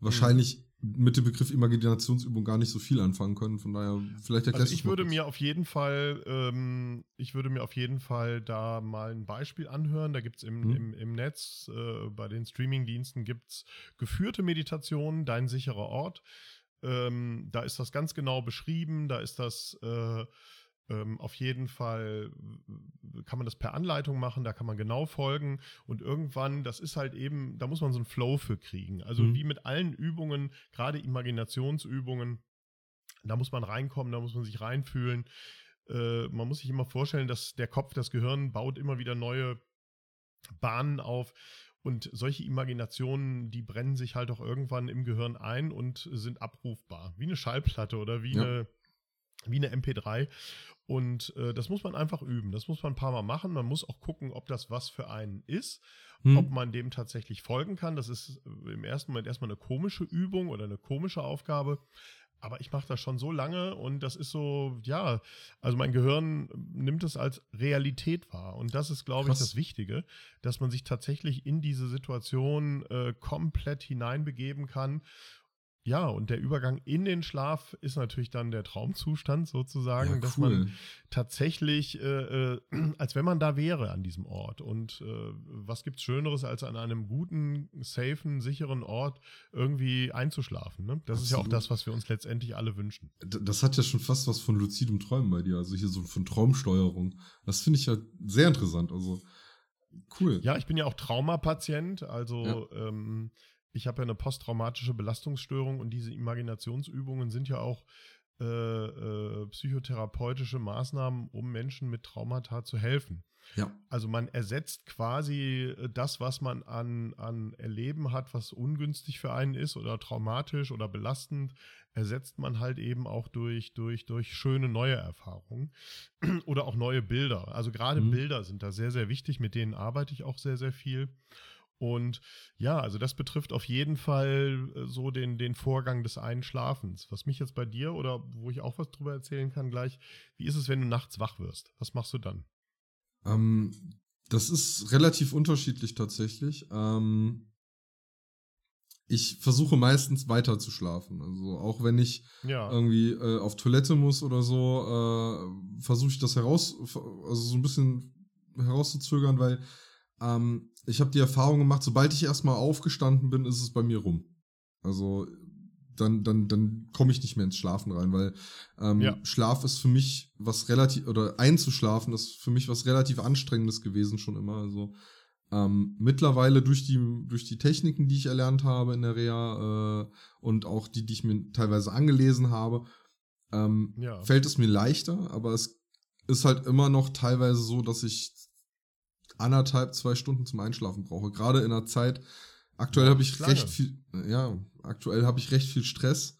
wahrscheinlich mhm mit dem Begriff Imaginationsübung gar nicht so viel anfangen können. Von daher, vielleicht erklärst also ich würde mir auf jeden Fall, ähm, ich würde mir auf jeden Fall da mal ein Beispiel anhören. Da gibt es im, hm. im, im Netz, äh, bei den Streamingdiensten gibt es geführte Meditationen, dein sicherer Ort. Ähm, da ist das ganz genau beschrieben, da ist das äh, ähm, auf jeden Fall, kann man das per Anleitung machen, da kann man genau folgen und irgendwann, das ist halt eben, da muss man so einen Flow für kriegen. Also mhm. wie mit allen Übungen, gerade Imaginationsübungen, da muss man reinkommen, da muss man sich reinfühlen. äh, man muss sich immer vorstellen, dass der Kopf, das Gehirn baut immer wieder neue Bahnen auf. Und solche Imaginationen, die brennen sich halt auch irgendwann im Gehirn ein und sind abrufbar. Wie eine Schallplatte oder wie ja. eine wie eine MP3. Und äh, das muss man einfach üben. Das muss man ein paar Mal machen. Man muss auch gucken, ob das was für einen ist, hm. ob man dem tatsächlich folgen kann. Das ist im ersten Moment erstmal eine komische Übung oder eine komische Aufgabe. Aber ich mache das schon so lange und das ist so, ja, also mein Gehirn nimmt es als Realität wahr. Und das ist, glaube ich, das Wichtige, dass man sich tatsächlich in diese Situation äh, komplett hineinbegeben kann ja, und der Übergang in den Schlaf ist natürlich dann der Traumzustand sozusagen, ja, cool. dass man tatsächlich, äh, äh, als wenn man da wäre an diesem Ort. Und äh, was gibt's Schöneres, als an einem guten, safen, sicheren Ort irgendwie einzuschlafen? Ne? Das Absolut. ist ja auch das, was wir uns letztendlich alle wünschen. Das hat ja schon fast was von luzidem Träumen bei dir, also hier so von Traumsteuerung. Das finde ich ja sehr interessant. Also cool. Ja, ich bin ja auch Traumapatient, also ja. ähm, ich habe ja eine posttraumatische Belastungsstörung und diese Imaginationsübungen sind ja auch äh, äh, psychotherapeutische Maßnahmen, um Menschen mit Traumata zu helfen. Ja. Also man ersetzt quasi äh, das, was man an, an Erleben hat, was ungünstig für einen ist oder traumatisch oder belastend, ersetzt man halt eben auch durch, durch, durch schöne neue Erfahrungen oder auch neue Bilder. Also gerade mhm. Bilder sind da sehr, sehr wichtig, mit denen arbeite ich auch sehr, sehr viel. Und ja, also das betrifft auf jeden Fall äh, so den, den Vorgang des Einschlafens. Was mich jetzt bei dir oder wo ich auch was drüber erzählen kann gleich, wie ist es, wenn du nachts wach wirst? Was machst du dann? Ähm, das ist relativ unterschiedlich tatsächlich. Ähm, ich versuche meistens weiter zu schlafen. Also auch wenn ich ja. irgendwie äh, auf Toilette muss oder so, äh, versuche ich das heraus, also so ein bisschen herauszuzögern, weil ähm, ich habe die Erfahrung gemacht, sobald ich erstmal aufgestanden bin, ist es bei mir rum. Also dann, dann, dann komme ich nicht mehr ins Schlafen rein, weil ähm, ja. Schlaf ist für mich was relativ, oder einzuschlafen ist für mich was relativ Anstrengendes gewesen schon immer. Also ähm, mittlerweile durch die, durch die Techniken, die ich erlernt habe in der Reha äh, und auch die, die ich mir teilweise angelesen habe, ähm, ja. fällt es mir leichter, aber es ist halt immer noch teilweise so, dass ich anderthalb, zwei Stunden zum Einschlafen brauche. Gerade in der Zeit, aktuell ja, habe ich lange. recht viel, ja, aktuell habe ich recht viel Stress.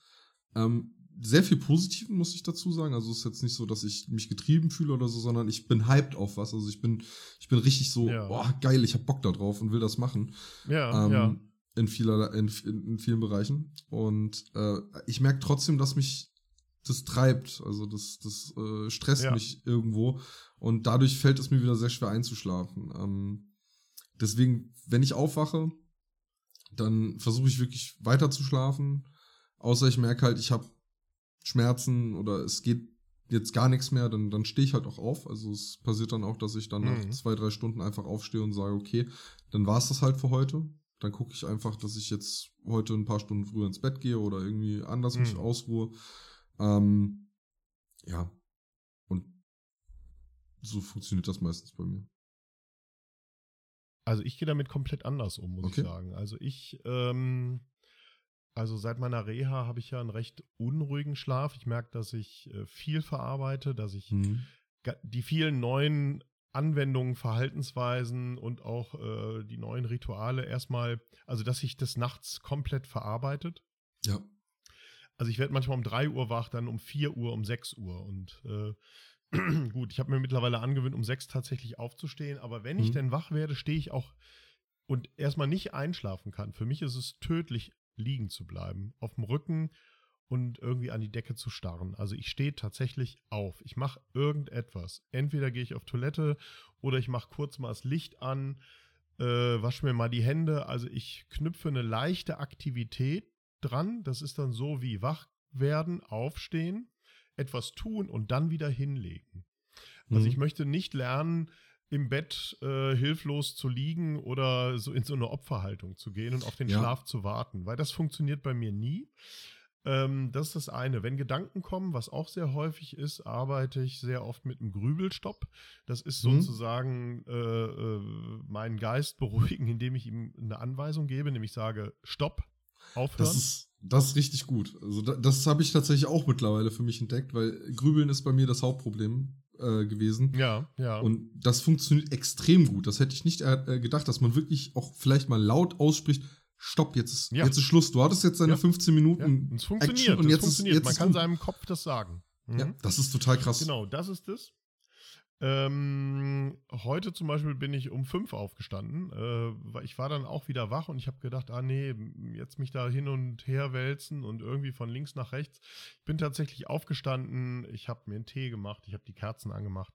Ähm, sehr viel Positiven, muss ich dazu sagen. Also es ist jetzt nicht so, dass ich mich getrieben fühle oder so, sondern ich bin hyped auf was. Also ich bin, ich bin richtig so, ja. boah, geil, ich hab Bock da drauf und will das machen. Ja, ähm, ja. In, vieler, in, in, vielen Bereichen. Und äh, ich merke trotzdem, dass mich das treibt. Also das, das äh, stresst ja. mich irgendwo. Und dadurch fällt es mir wieder sehr schwer einzuschlafen. Ähm, deswegen, wenn ich aufwache, dann versuche ich wirklich weiter zu schlafen. Außer ich merke halt, ich habe Schmerzen oder es geht jetzt gar nichts mehr, dann, dann stehe ich halt auch auf. Also es passiert dann auch, dass ich dann mhm. nach zwei, drei Stunden einfach aufstehe und sage, okay, dann war es das halt für heute. Dann gucke ich einfach, dass ich jetzt heute ein paar Stunden früher ins Bett gehe oder irgendwie anders mhm. mich ausruhe. Ähm, ja, so funktioniert das meistens bei mir. Also ich gehe damit komplett anders um, muss okay. ich sagen. Also ich, ähm, also seit meiner Reha habe ich ja einen recht unruhigen Schlaf. Ich merke, dass ich äh, viel verarbeite, dass ich mhm. die vielen neuen Anwendungen, Verhaltensweisen und auch äh, die neuen Rituale erstmal, also dass sich das nachts komplett verarbeitet. Ja. Also ich werde manchmal um 3 Uhr wach, dann um 4 Uhr, um 6 Uhr und äh, gut, ich habe mir mittlerweile angewöhnt, um sechs tatsächlich aufzustehen, aber wenn mhm. ich denn wach werde, stehe ich auch und erstmal nicht einschlafen kann. Für mich ist es tödlich, liegen zu bleiben, auf dem Rücken und irgendwie an die Decke zu starren. Also ich stehe tatsächlich auf. Ich mache irgendetwas. Entweder gehe ich auf Toilette oder ich mache kurz mal das Licht an, äh, wasche mir mal die Hände. Also ich knüpfe eine leichte Aktivität dran. Das ist dann so wie wach werden, aufstehen etwas tun und dann wieder hinlegen. Also mhm. ich möchte nicht lernen, im Bett äh, hilflos zu liegen oder so in so eine Opferhaltung zu gehen und auf den ja. Schlaf zu warten, weil das funktioniert bei mir nie. Ähm, das ist das eine. Wenn Gedanken kommen, was auch sehr häufig ist, arbeite ich sehr oft mit einem Grübelstopp. Das ist mhm. sozusagen äh, äh, meinen Geist beruhigen, indem ich ihm eine Anweisung gebe, nämlich sage, stopp, aufhören. Das ist, Das ist richtig gut. Also da, das habe ich tatsächlich auch mittlerweile für mich entdeckt, weil Grübeln ist bei mir das Hauptproblem äh, gewesen. Ja, ja. Und das funktioniert extrem gut. Das hätte ich nicht äh, gedacht, dass man wirklich auch vielleicht mal laut ausspricht. Stopp, jetzt ist, Ja. jetzt ist Schluss. Du hattest jetzt deine Ja. 15 ja. Minuten Und es funktioniert. Action und es jetzt funktioniert. ist jetzt Man kann gut. seinem Kopf das sagen. Mhm. Ja, das ist total krass. Genau, das ist es. Ähm, heute zum Beispiel bin ich um fünf aufgestanden. Äh, weil ich war dann auch wieder wach und ich habe gedacht, ah nee, jetzt mich da hin und her wälzen und irgendwie von links nach rechts. Ich bin tatsächlich aufgestanden, ich habe mir einen Tee gemacht, ich habe die Kerzen angemacht,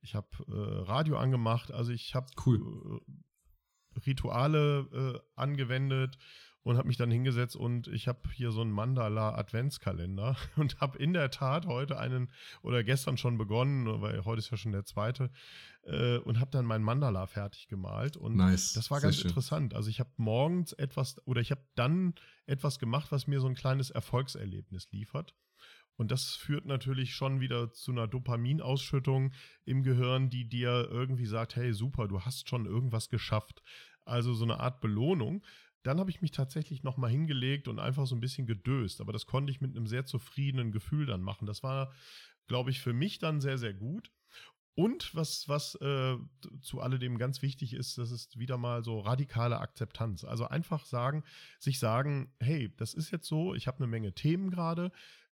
ich habe äh, Radio angemacht, also ich habe Cool. äh, Rituale äh, angewendet und habe mich dann hingesetzt und ich habe hier so einen Mandala Adventskalender und habe in der Tat heute einen oder gestern schon begonnen, weil heute ist ja schon der zweite äh, und habe dann meinen Mandala fertig gemalt und Nice. das war Sehr ganz schön. interessant. Also ich habe morgens etwas oder ich habe dann etwas gemacht, was mir so ein kleines Erfolgserlebnis liefert. Und das führt natürlich schon wieder zu einer Dopaminausschüttung im Gehirn, die dir irgendwie sagt, hey, super, du hast schon irgendwas geschafft. Also so eine Art Belohnung. Dann habe ich mich tatsächlich nochmal hingelegt und einfach so ein bisschen gedöst. Aber das konnte ich mit einem sehr zufriedenen Gefühl dann machen. Das war, glaube ich, für mich dann sehr, sehr gut. Und was, was äh, zu alledem ganz wichtig ist, das ist wieder mal so radikale Akzeptanz. Also einfach sagen, sich sagen, hey, das ist jetzt so, ich habe eine Menge Themen gerade,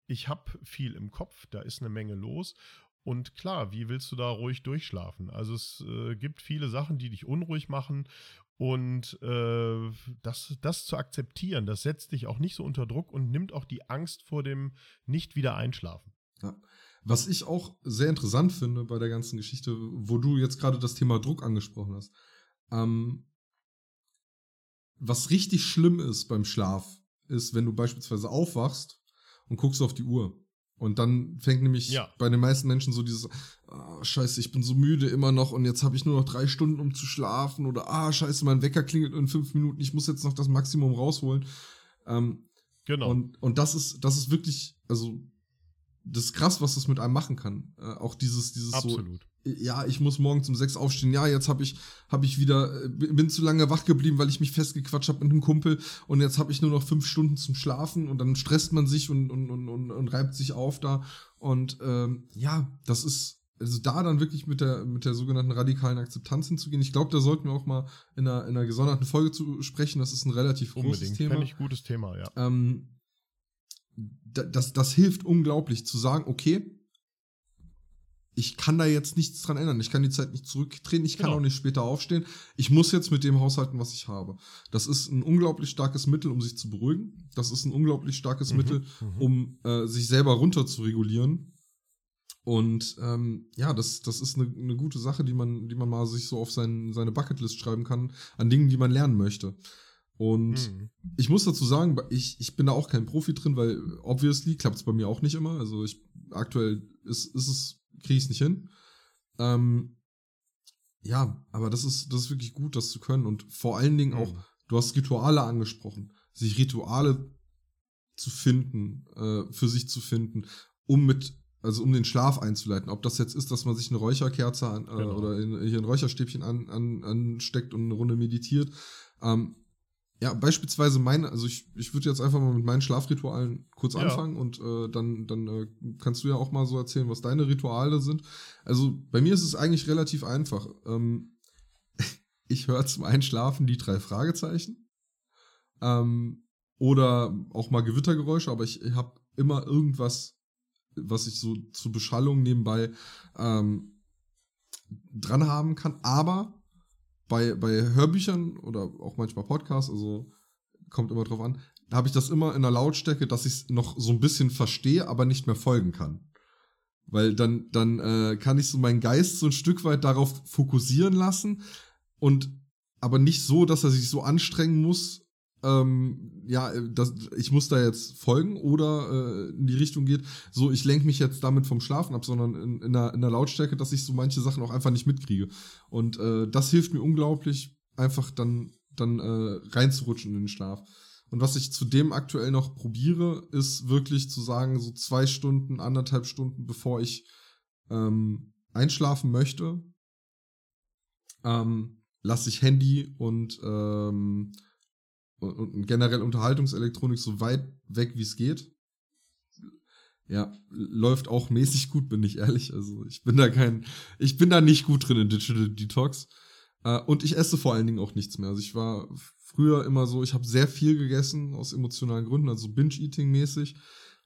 ich habe viel im Kopf, da ist eine Menge los. Und klar, wie willst du da ruhig durchschlafen? Also es äh, gibt viele Sachen, die dich unruhig machen. Und äh, das, das zu akzeptieren, das setzt dich auch nicht so unter Druck und nimmt auch die Angst vor dem nicht wieder einschlafen. Ja. Was ich auch sehr interessant finde bei der ganzen Geschichte, wo du jetzt gerade das Thema Druck angesprochen hast. Ähm, was richtig schlimm ist beim Schlaf, ist, wenn du beispielsweise aufwachst und guckst auf die Uhr. Und dann fängt nämlich Ja. bei den meisten Menschen so dieses, ah, scheiße, ich bin so müde immer noch und jetzt habe ich nur noch drei Stunden, um zu schlafen. Oder, ah, scheiße, mein Wecker klingelt in fünf Minuten, ich muss jetzt noch das Maximum rausholen. Ähm, Genau. und, und das ist, das ist wirklich, also, das ist krass, was das mit einem machen kann. Äh, auch dieses, dieses Absolut. so, ja, ich muss morgens um sechs aufstehen. Ja, jetzt habe ich, habe ich wieder, äh, bin zu lange wach geblieben, weil ich mich festgequatscht habe mit einem Kumpel und jetzt habe ich nur noch fünf Stunden zum Schlafen und dann stresst man sich und, und, und, und, und reibt sich auf da. Und ähm, ja, das ist, also da dann wirklich mit der, mit der sogenannten radikalen Akzeptanz hinzugehen. Ich glaube, da sollten wir auch mal in einer, in einer gesonderten Folge zu sprechen. Das ist ein relativ großes Unbedingt. Thema. Fände ich gutes Thema, ja. Ähm, da- das, das hilft unglaublich zu sagen, okay, ich kann da jetzt nichts dran ändern. Ich kann die Zeit nicht zurückdrehen, ich kann Genau. auch nicht später aufstehen. Ich muss jetzt mit dem haushalten, was ich habe. Das ist ein unglaublich starkes Mittel, um sich zu beruhigen. Das ist ein unglaublich starkes Mhm, Mittel, mhm. um äh, sich selber runter zu regulieren. Und ähm, ja, das, das ist eine, eine gute Sache, die man, die man mal sich so auf sein, seine Bucketlist schreiben kann, an Dingen, die man lernen möchte. Und Mhm. ich muss dazu sagen, ich, ich bin da auch kein Profi drin, weil obviously klappt es bei mir auch nicht immer. Also ich aktuell ist, ist es, kriege ich es nicht hin. Ähm, ja, aber das ist, das ist wirklich gut, das zu können. Und vor allen Dingen auch, Mhm. du hast Rituale angesprochen, sich Rituale zu finden, äh, für sich zu finden, um mit, also um den Schlaf einzuleiten. Ob das jetzt ist, dass man sich eine Räucherkerze an, äh, Genau. oder in, hier ein Räucherstäbchen an, an, ansteckt und eine Runde meditiert. Ähm, ja, beispielsweise meine, also ich, ich würde jetzt einfach mal mit meinen Schlafritualen kurz Ja. anfangen und äh, dann, dann äh, kannst du ja auch mal so erzählen, was deine Rituale sind. Also bei mir ist es eigentlich relativ einfach. Ähm, ich höre zum Einschlafen die drei Fragezeichen. Ähm, oder auch mal Gewittergeräusche, aber ich, habe immer irgendwas, was ich so zur Beschallung nebenbei ähm, dran haben kann. Aber bei, bei Hörbüchern oder auch manchmal Podcasts, also kommt immer drauf an, habe ich das immer in der Lautstärke, dass ich es noch so ein bisschen verstehe, aber nicht mehr folgen kann. Weil dann, dann äh, kann ich so meinen Geist so ein Stück weit darauf fokussieren lassen und aber nicht so, dass er sich so anstrengen muss, ähm, ja, äh, das, ich muss da jetzt folgen oder äh, in die Richtung geht, so ich lenke mich jetzt damit vom Schlafen ab, sondern in, in, der, in der Lautstärke, dass ich so manche Sachen auch einfach nicht mitkriege. Und äh, das hilft mir unglaublich, einfach dann, dann äh, reinzurutschen in den Schlaf. Und was ich zudem aktuell noch probiere, ist wirklich zu sagen, so zwei Stunden, anderthalb Stunden, bevor ich ähm, einschlafen möchte, ähm, lasse ich Handy und ähm, und, generell Unterhaltungselektronik so weit weg, wie es geht. Ja, läuft auch mäßig gut, bin ich ehrlich. Also ich bin da kein, ich bin da nicht gut drin in Digital Detox. Äh, und ich esse vor allen Dingen auch nichts mehr. Also ich war früher immer so, ich habe sehr viel gegessen aus emotionalen Gründen, also Binge-Eating-mäßig.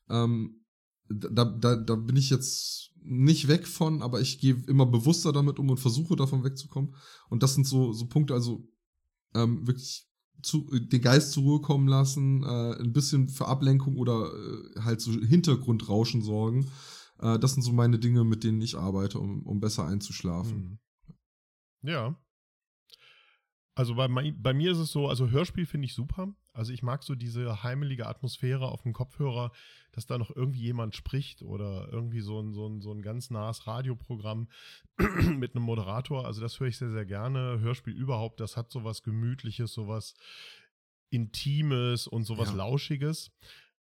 Ähm, da, da, da bin ich jetzt nicht weg von, aber ich gehe immer bewusster damit um und versuche davon wegzukommen. Und das sind so, so Punkte, also ähm, wirklich zu, den Geist zur Ruhe kommen lassen, äh, ein bisschen für Ablenkung oder äh, halt so Hintergrundrauschen sorgen. Äh, das sind so meine Dinge, mit denen ich arbeite, um, um besser einzuschlafen. Hm. Ja. Also bei, bei mir ist es so, also Hörspiel finde ich super. Also ich mag so diese heimelige Atmosphäre auf dem Kopfhörer, dass da noch irgendwie jemand spricht oder irgendwie so ein, so ein, so ein ganz nahes Radioprogramm mit einem Moderator. Also das höre ich sehr, sehr gerne. Hörspiel überhaupt, das hat sowas Gemütliches, sowas Intimes und sowas ja. Lauschiges.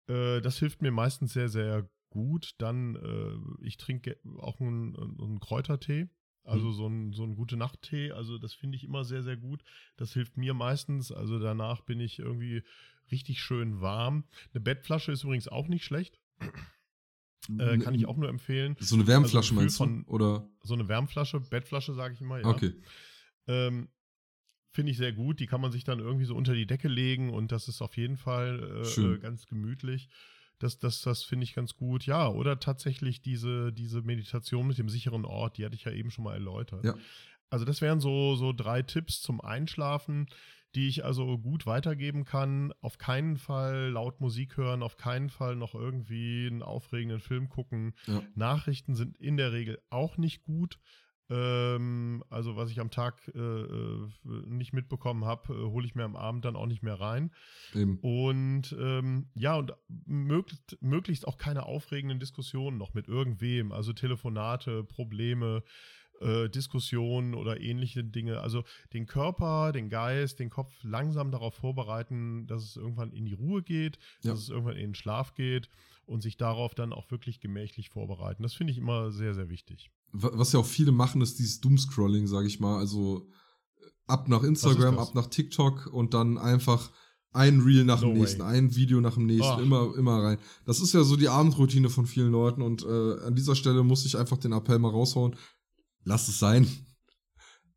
Äh, das hilft mir meistens sehr, sehr gut. Dann, äh, ich trinke auch einen, einen Kräutertee. Also mhm. so ein, so ein gute Nacht-Tee, also das finde ich immer sehr, sehr gut. Das hilft mir meistens. Also danach bin ich irgendwie richtig schön warm. Eine Bettflasche ist übrigens auch nicht schlecht. Äh, kann ich auch nur empfehlen. So eine Wärmflasche also meinst du? Von, oder? So eine Wärmflasche, Bettflasche sage ich immer, ja. Okay. Ähm, Finde ich sehr gut. Die kann man sich dann irgendwie so unter die Decke legen und das ist auf jeden Fall äh, äh ganz gemütlich. Das, das, das finde ich ganz gut. Ja, oder tatsächlich diese, diese Meditation mit dem sicheren Ort, die hatte ich ja eben schon mal erläutert. Ja. Also das wären so, so drei Tipps zum Einschlafen, die ich also gut weitergeben kann. Auf keinen Fall laut Musik hören, auf keinen Fall noch irgendwie einen aufregenden Film gucken. Ja. Nachrichten sind in der Regel auch nicht gut. Ähm, also was ich am Tag äh, äh nicht mitbekommen habe, äh, hole ich mir am Abend dann auch nicht mehr rein. Eben. Und ähm, ja, und möglichst, möglichst auch keine aufregenden Diskussionen noch mit irgendwem, also Telefonate, Probleme, äh, Diskussionen oder ähnliche Dinge. Also den Körper, den Geist, den Kopf langsam darauf vorbereiten, dass es irgendwann in die Ruhe geht, ja. dass es irgendwann in den Schlaf geht und sich darauf dann auch wirklich gemächlich vorbereiten. Das finde ich immer sehr, sehr wichtig. Was ja auch viele machen, ist dieses Doomscrolling, sage ich mal. Also äh, ab nach Instagram, ab nach TikTok und dann einfach ein Reel nach no dem nächsten, way. ein Video nach dem nächsten, immer, immer rein. Das ist ja so die Abendroutine von vielen Leuten und äh, an dieser Stelle muss ich einfach den Appell mal raushauen. Lasst es sein.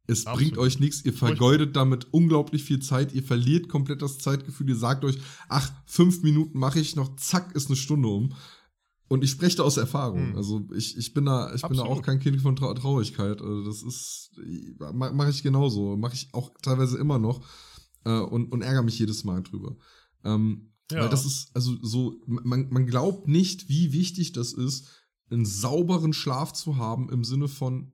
Es Absolut. bringt euch nichts, ihr vergeudet damit unglaublich viel Zeit, ihr verliert komplett das Zeitgefühl, ihr sagt euch, ach, fünf Minuten mache ich noch, zack, ist eine Stunde um. Und ich spreche da aus Erfahrung. Hm. Also ich, ich bin da, ich Absolut. bin da auch kein Kind von Trau Traurigkeit. Also das ist, mache ich genauso, mache ich auch teilweise immer noch äh, und, und ärgere mich jedes Mal drüber. Ähm, ja. Weil das ist, also so, man, man glaubt nicht, wie wichtig das ist, einen sauberen Schlaf zu haben im Sinne von,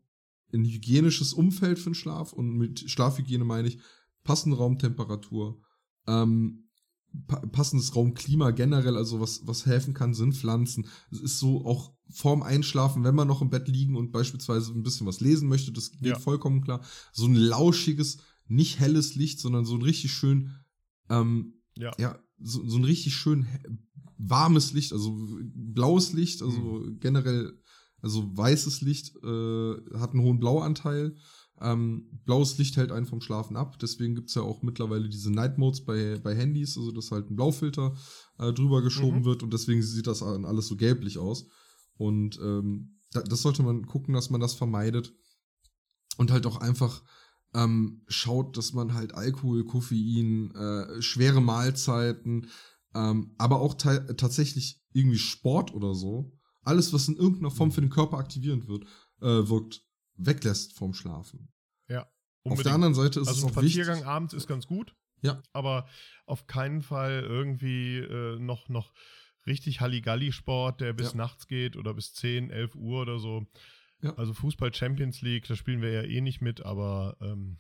ein hygienisches Umfeld für den Schlaf und mit Schlafhygiene meine ich passende Raumtemperatur, ähm, passendes Raumklima generell, also was, was helfen kann, sind Pflanzen. Es ist so auch vorm Einschlafen, wenn man noch im Bett liegen und beispielsweise ein bisschen was lesen möchte, das geht ja. vollkommen klar. So ein lauschiges, nicht helles Licht, sondern so ein richtig schön, ähm, ja. ja, so, so ein richtig schön warmes Licht, also blaues Licht, also mhm. generell also weißes Licht äh, hat einen hohen Blauanteil. Ähm, blaues Licht hält einen vom Schlafen ab. Deswegen gibt's ja auch mittlerweile diese Night Modes bei, bei Handys, also dass halt ein Blaufilter äh, drüber geschoben mhm. wird und deswegen sieht das alles so gelblich aus. Und ähm, da, das sollte man gucken, dass man das vermeidet. Und halt auch einfach ähm, schaut, dass man halt Alkohol, Koffein, äh, schwere Mahlzeiten, ähm, aber auch tatsächlich irgendwie Sport oder so alles, was in irgendeiner Form mhm. für den Körper aktivierend wird, äh, wirkt, weglässt vom Schlafen. Ja. Unbedingt. Auf der anderen Seite ist also es auch wichtig. Also Spaziergang abends ist ganz gut. Ja. Aber auf keinen Fall irgendwie äh, noch, noch richtig Halligalli-Sport, der bis ja. nachts geht oder bis 10, 11 Uhr oder so. Ja. Also Fußball Champions League, da spielen wir ja eh nicht mit, aber ähm,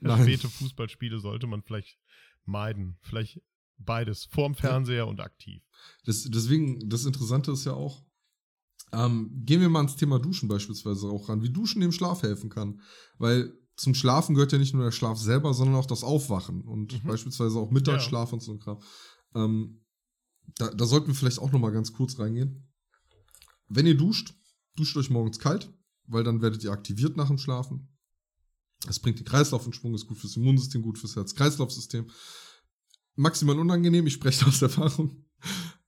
späte Fußballspiele sollte man vielleicht meiden. Vielleicht beides, vorm Fernseher ja. und aktiv. Das, deswegen, das Interessante ist ja auch, ähm, gehen wir mal ans Thema Duschen beispielsweise auch ran, wie Duschen dem Schlaf helfen kann. Weil zum Schlafen gehört ja nicht nur der Schlaf selber, sondern auch das Aufwachen und mhm. beispielsweise auch Mittagsschlaf ja. und so ein Kram. Ähm, da, da sollten wir vielleicht auch noch mal ganz kurz reingehen. Wenn ihr duscht, duscht euch morgens kalt, weil dann werdet ihr aktiviert nach dem Schlafen. Das bringt den Kreislauf in Schwung, ist gut fürs Immunsystem, gut fürs Herz-Kreislauf-System maximal unangenehm, ich spreche aus Erfahrung.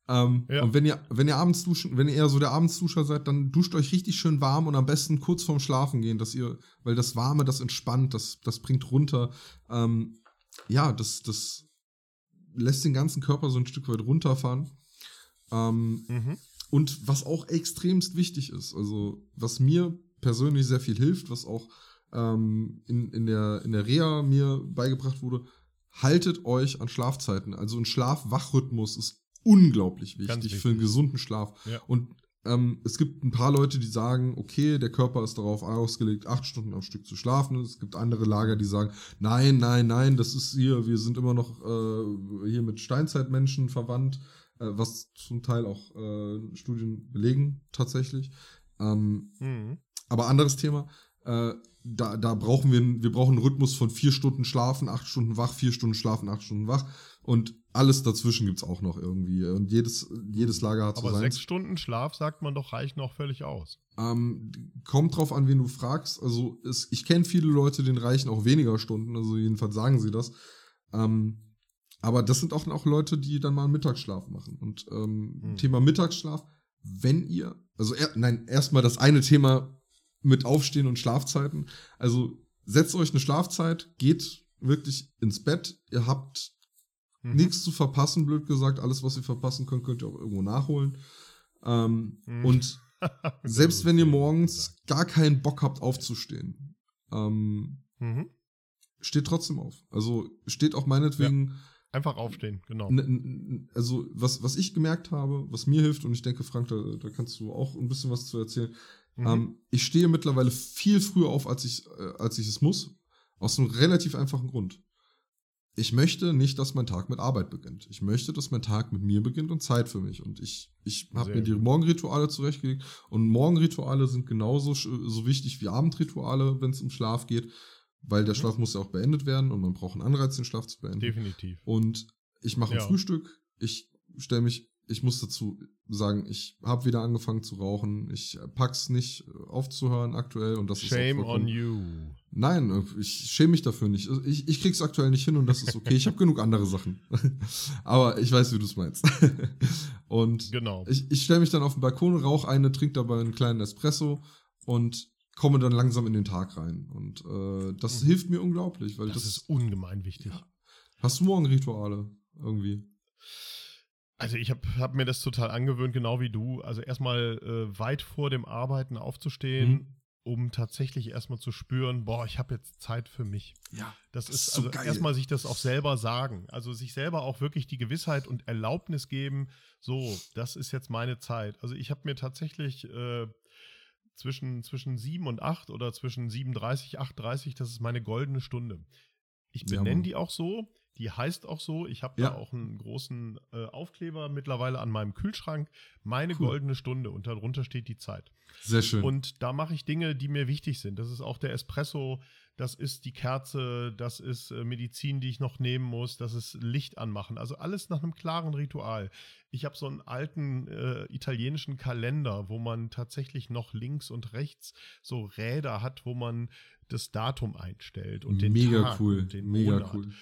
Ähm, ja. Und wenn ihr, wenn ihr abends duschen, wenn ihr eher so der Abendsduscher seid, dann duscht euch richtig schön warm und am besten kurz vorm Schlafen gehen, dass ihr, weil das Warme, das entspannt, das, das bringt runter. Ähm, ja, das, das lässt den ganzen Körper so ein Stück weit runterfahren. Ähm, mhm. Und was auch extremst wichtig ist, also was mir persönlich sehr viel hilft, was auch ähm, in, in, der, in der Reha mir beigebracht wurde, haltet euch an Schlafzeiten. Also ein Schlaf-Wach-Rhythmus ist unglaublich wichtig, wichtig, für einen gesunden Schlaf. Ja. Und ähm, es gibt ein paar Leute, die sagen, okay, der Körper ist darauf ausgelegt, acht Stunden am Stück zu schlafen. Es gibt andere Lager, die sagen, nein, nein, nein, das ist hier, wir sind immer noch äh, hier mit Steinzeitmenschen verwandt, äh, was zum Teil auch äh, Studien belegen tatsächlich. Ähm, mhm. Aber anderes Thema. Äh, da, da brauchen wir, wir brauchen einen Rhythmus von vier Stunden schlafen, acht Stunden wach, vier Stunden schlafen, acht Stunden wach. Und alles dazwischen gibt's auch noch irgendwie. Und jedes, jedes Lager hat so Aber sechs Stunden Schlaf, sagt man doch, reichen auch völlig aus. Ähm, kommt drauf an, wen du fragst. Also es, ich kenne viele Leute, denen reichen auch weniger Stunden. Also jedenfalls sagen sie das. Ähm, aber das sind auch, auch Leute, die dann mal einen Mittagsschlaf machen. Und ähm, hm. Thema Mittagsschlaf, wenn ihr, also er, nein, erstmal das eine Thema mit Aufstehen und Schlafzeiten. Also setzt euch eine Schlafzeit, geht wirklich ins Bett. Ihr habt mhm. nichts zu verpassen, blöd gesagt. Alles, was ihr verpassen könnt, könnt ihr auch irgendwo nachholen. Ähm, mhm. Und selbst wenn ihr morgens gar keinen Bock habt aufzustehen, ähm, mhm. steht trotzdem auf. Also steht auch meinetwegen. Ja. Einfach aufstehen, genau. Also, was, was ich gemerkt habe, was mir hilft, und ich denke, Frank, da, da kannst du auch ein bisschen was zu erzählen, Mhm. Ähm, ich stehe mittlerweile viel früher auf, als ich, äh, als ich es muss. Aus einem relativ einfachen Grund. Ich möchte nicht, dass mein Tag mit Arbeit beginnt. Ich möchte, dass mein Tag mit mir beginnt und Zeit für mich. Und ich, ich habe mir die Morgenrituale zurechtgelegt. Und Morgenrituale sind genauso so wichtig wie Abendrituale, wenn es um Schlaf geht. Weil der mhm. Schlaf muss ja auch beendet werden und man braucht einen Anreiz, den Schlaf zu beenden. Definitiv. Und ich mache ein ja. Frühstück. Ich stelle mich ich muss dazu sagen, ich habe wieder angefangen zu rauchen. Ich pack's nicht aufzuhören aktuell und das Shame ist on you. Nein, äh, ich schäme mich dafür nicht. Ich, ich krieg's aktuell nicht hin und das ist okay. Ich habe genug andere Sachen. Aber ich weiß, wie du es meinst. und genau. ich, ich stelle mich dann auf den Balkon, rauche eine, trinke dabei einen kleinen Espresso und komme dann langsam in den Tag rein. Und äh, das mhm. hilft mir unglaublich, weil das, das ist ungemein wichtig. Ja. Hast du Morgenrituale irgendwie? Also ich habe hab mir das total angewöhnt, genau wie du. Also erstmal äh, weit vor dem Arbeiten aufzustehen, mhm. Um tatsächlich erstmal zu spüren, boah, ich habe jetzt Zeit für mich. Ja. Das, das ist, ist so also erstmal sich das auch selber sagen. Also sich selber auch wirklich die Gewissheit und Erlaubnis geben, so, das ist jetzt meine Zeit. Also ich habe mir tatsächlich äh, zwischen, zwischen 7 und 8 oder zwischen 7.30, 8.30, das ist meine goldene Stunde. Ich benenne ja, die auch so die heißt auch so. Ich habe ja. da auch einen großen äh, Aufkleber mittlerweile an meinem Kühlschrank. Meine cool. goldene Stunde und darunter steht die Zeit. Sehr schön. Und da mache ich Dinge, die mir wichtig sind. Das ist auch der Espresso, das ist die Kerze, das ist äh, Medizin, die ich noch nehmen muss, das ist Licht anmachen. Also alles nach einem klaren Ritual. Ich habe so einen alten äh, italienischen Kalender, wo man tatsächlich noch links und rechts so Räder hat, wo man das Datum einstellt und den Mega Tag cool. und den Mega Monat. cool.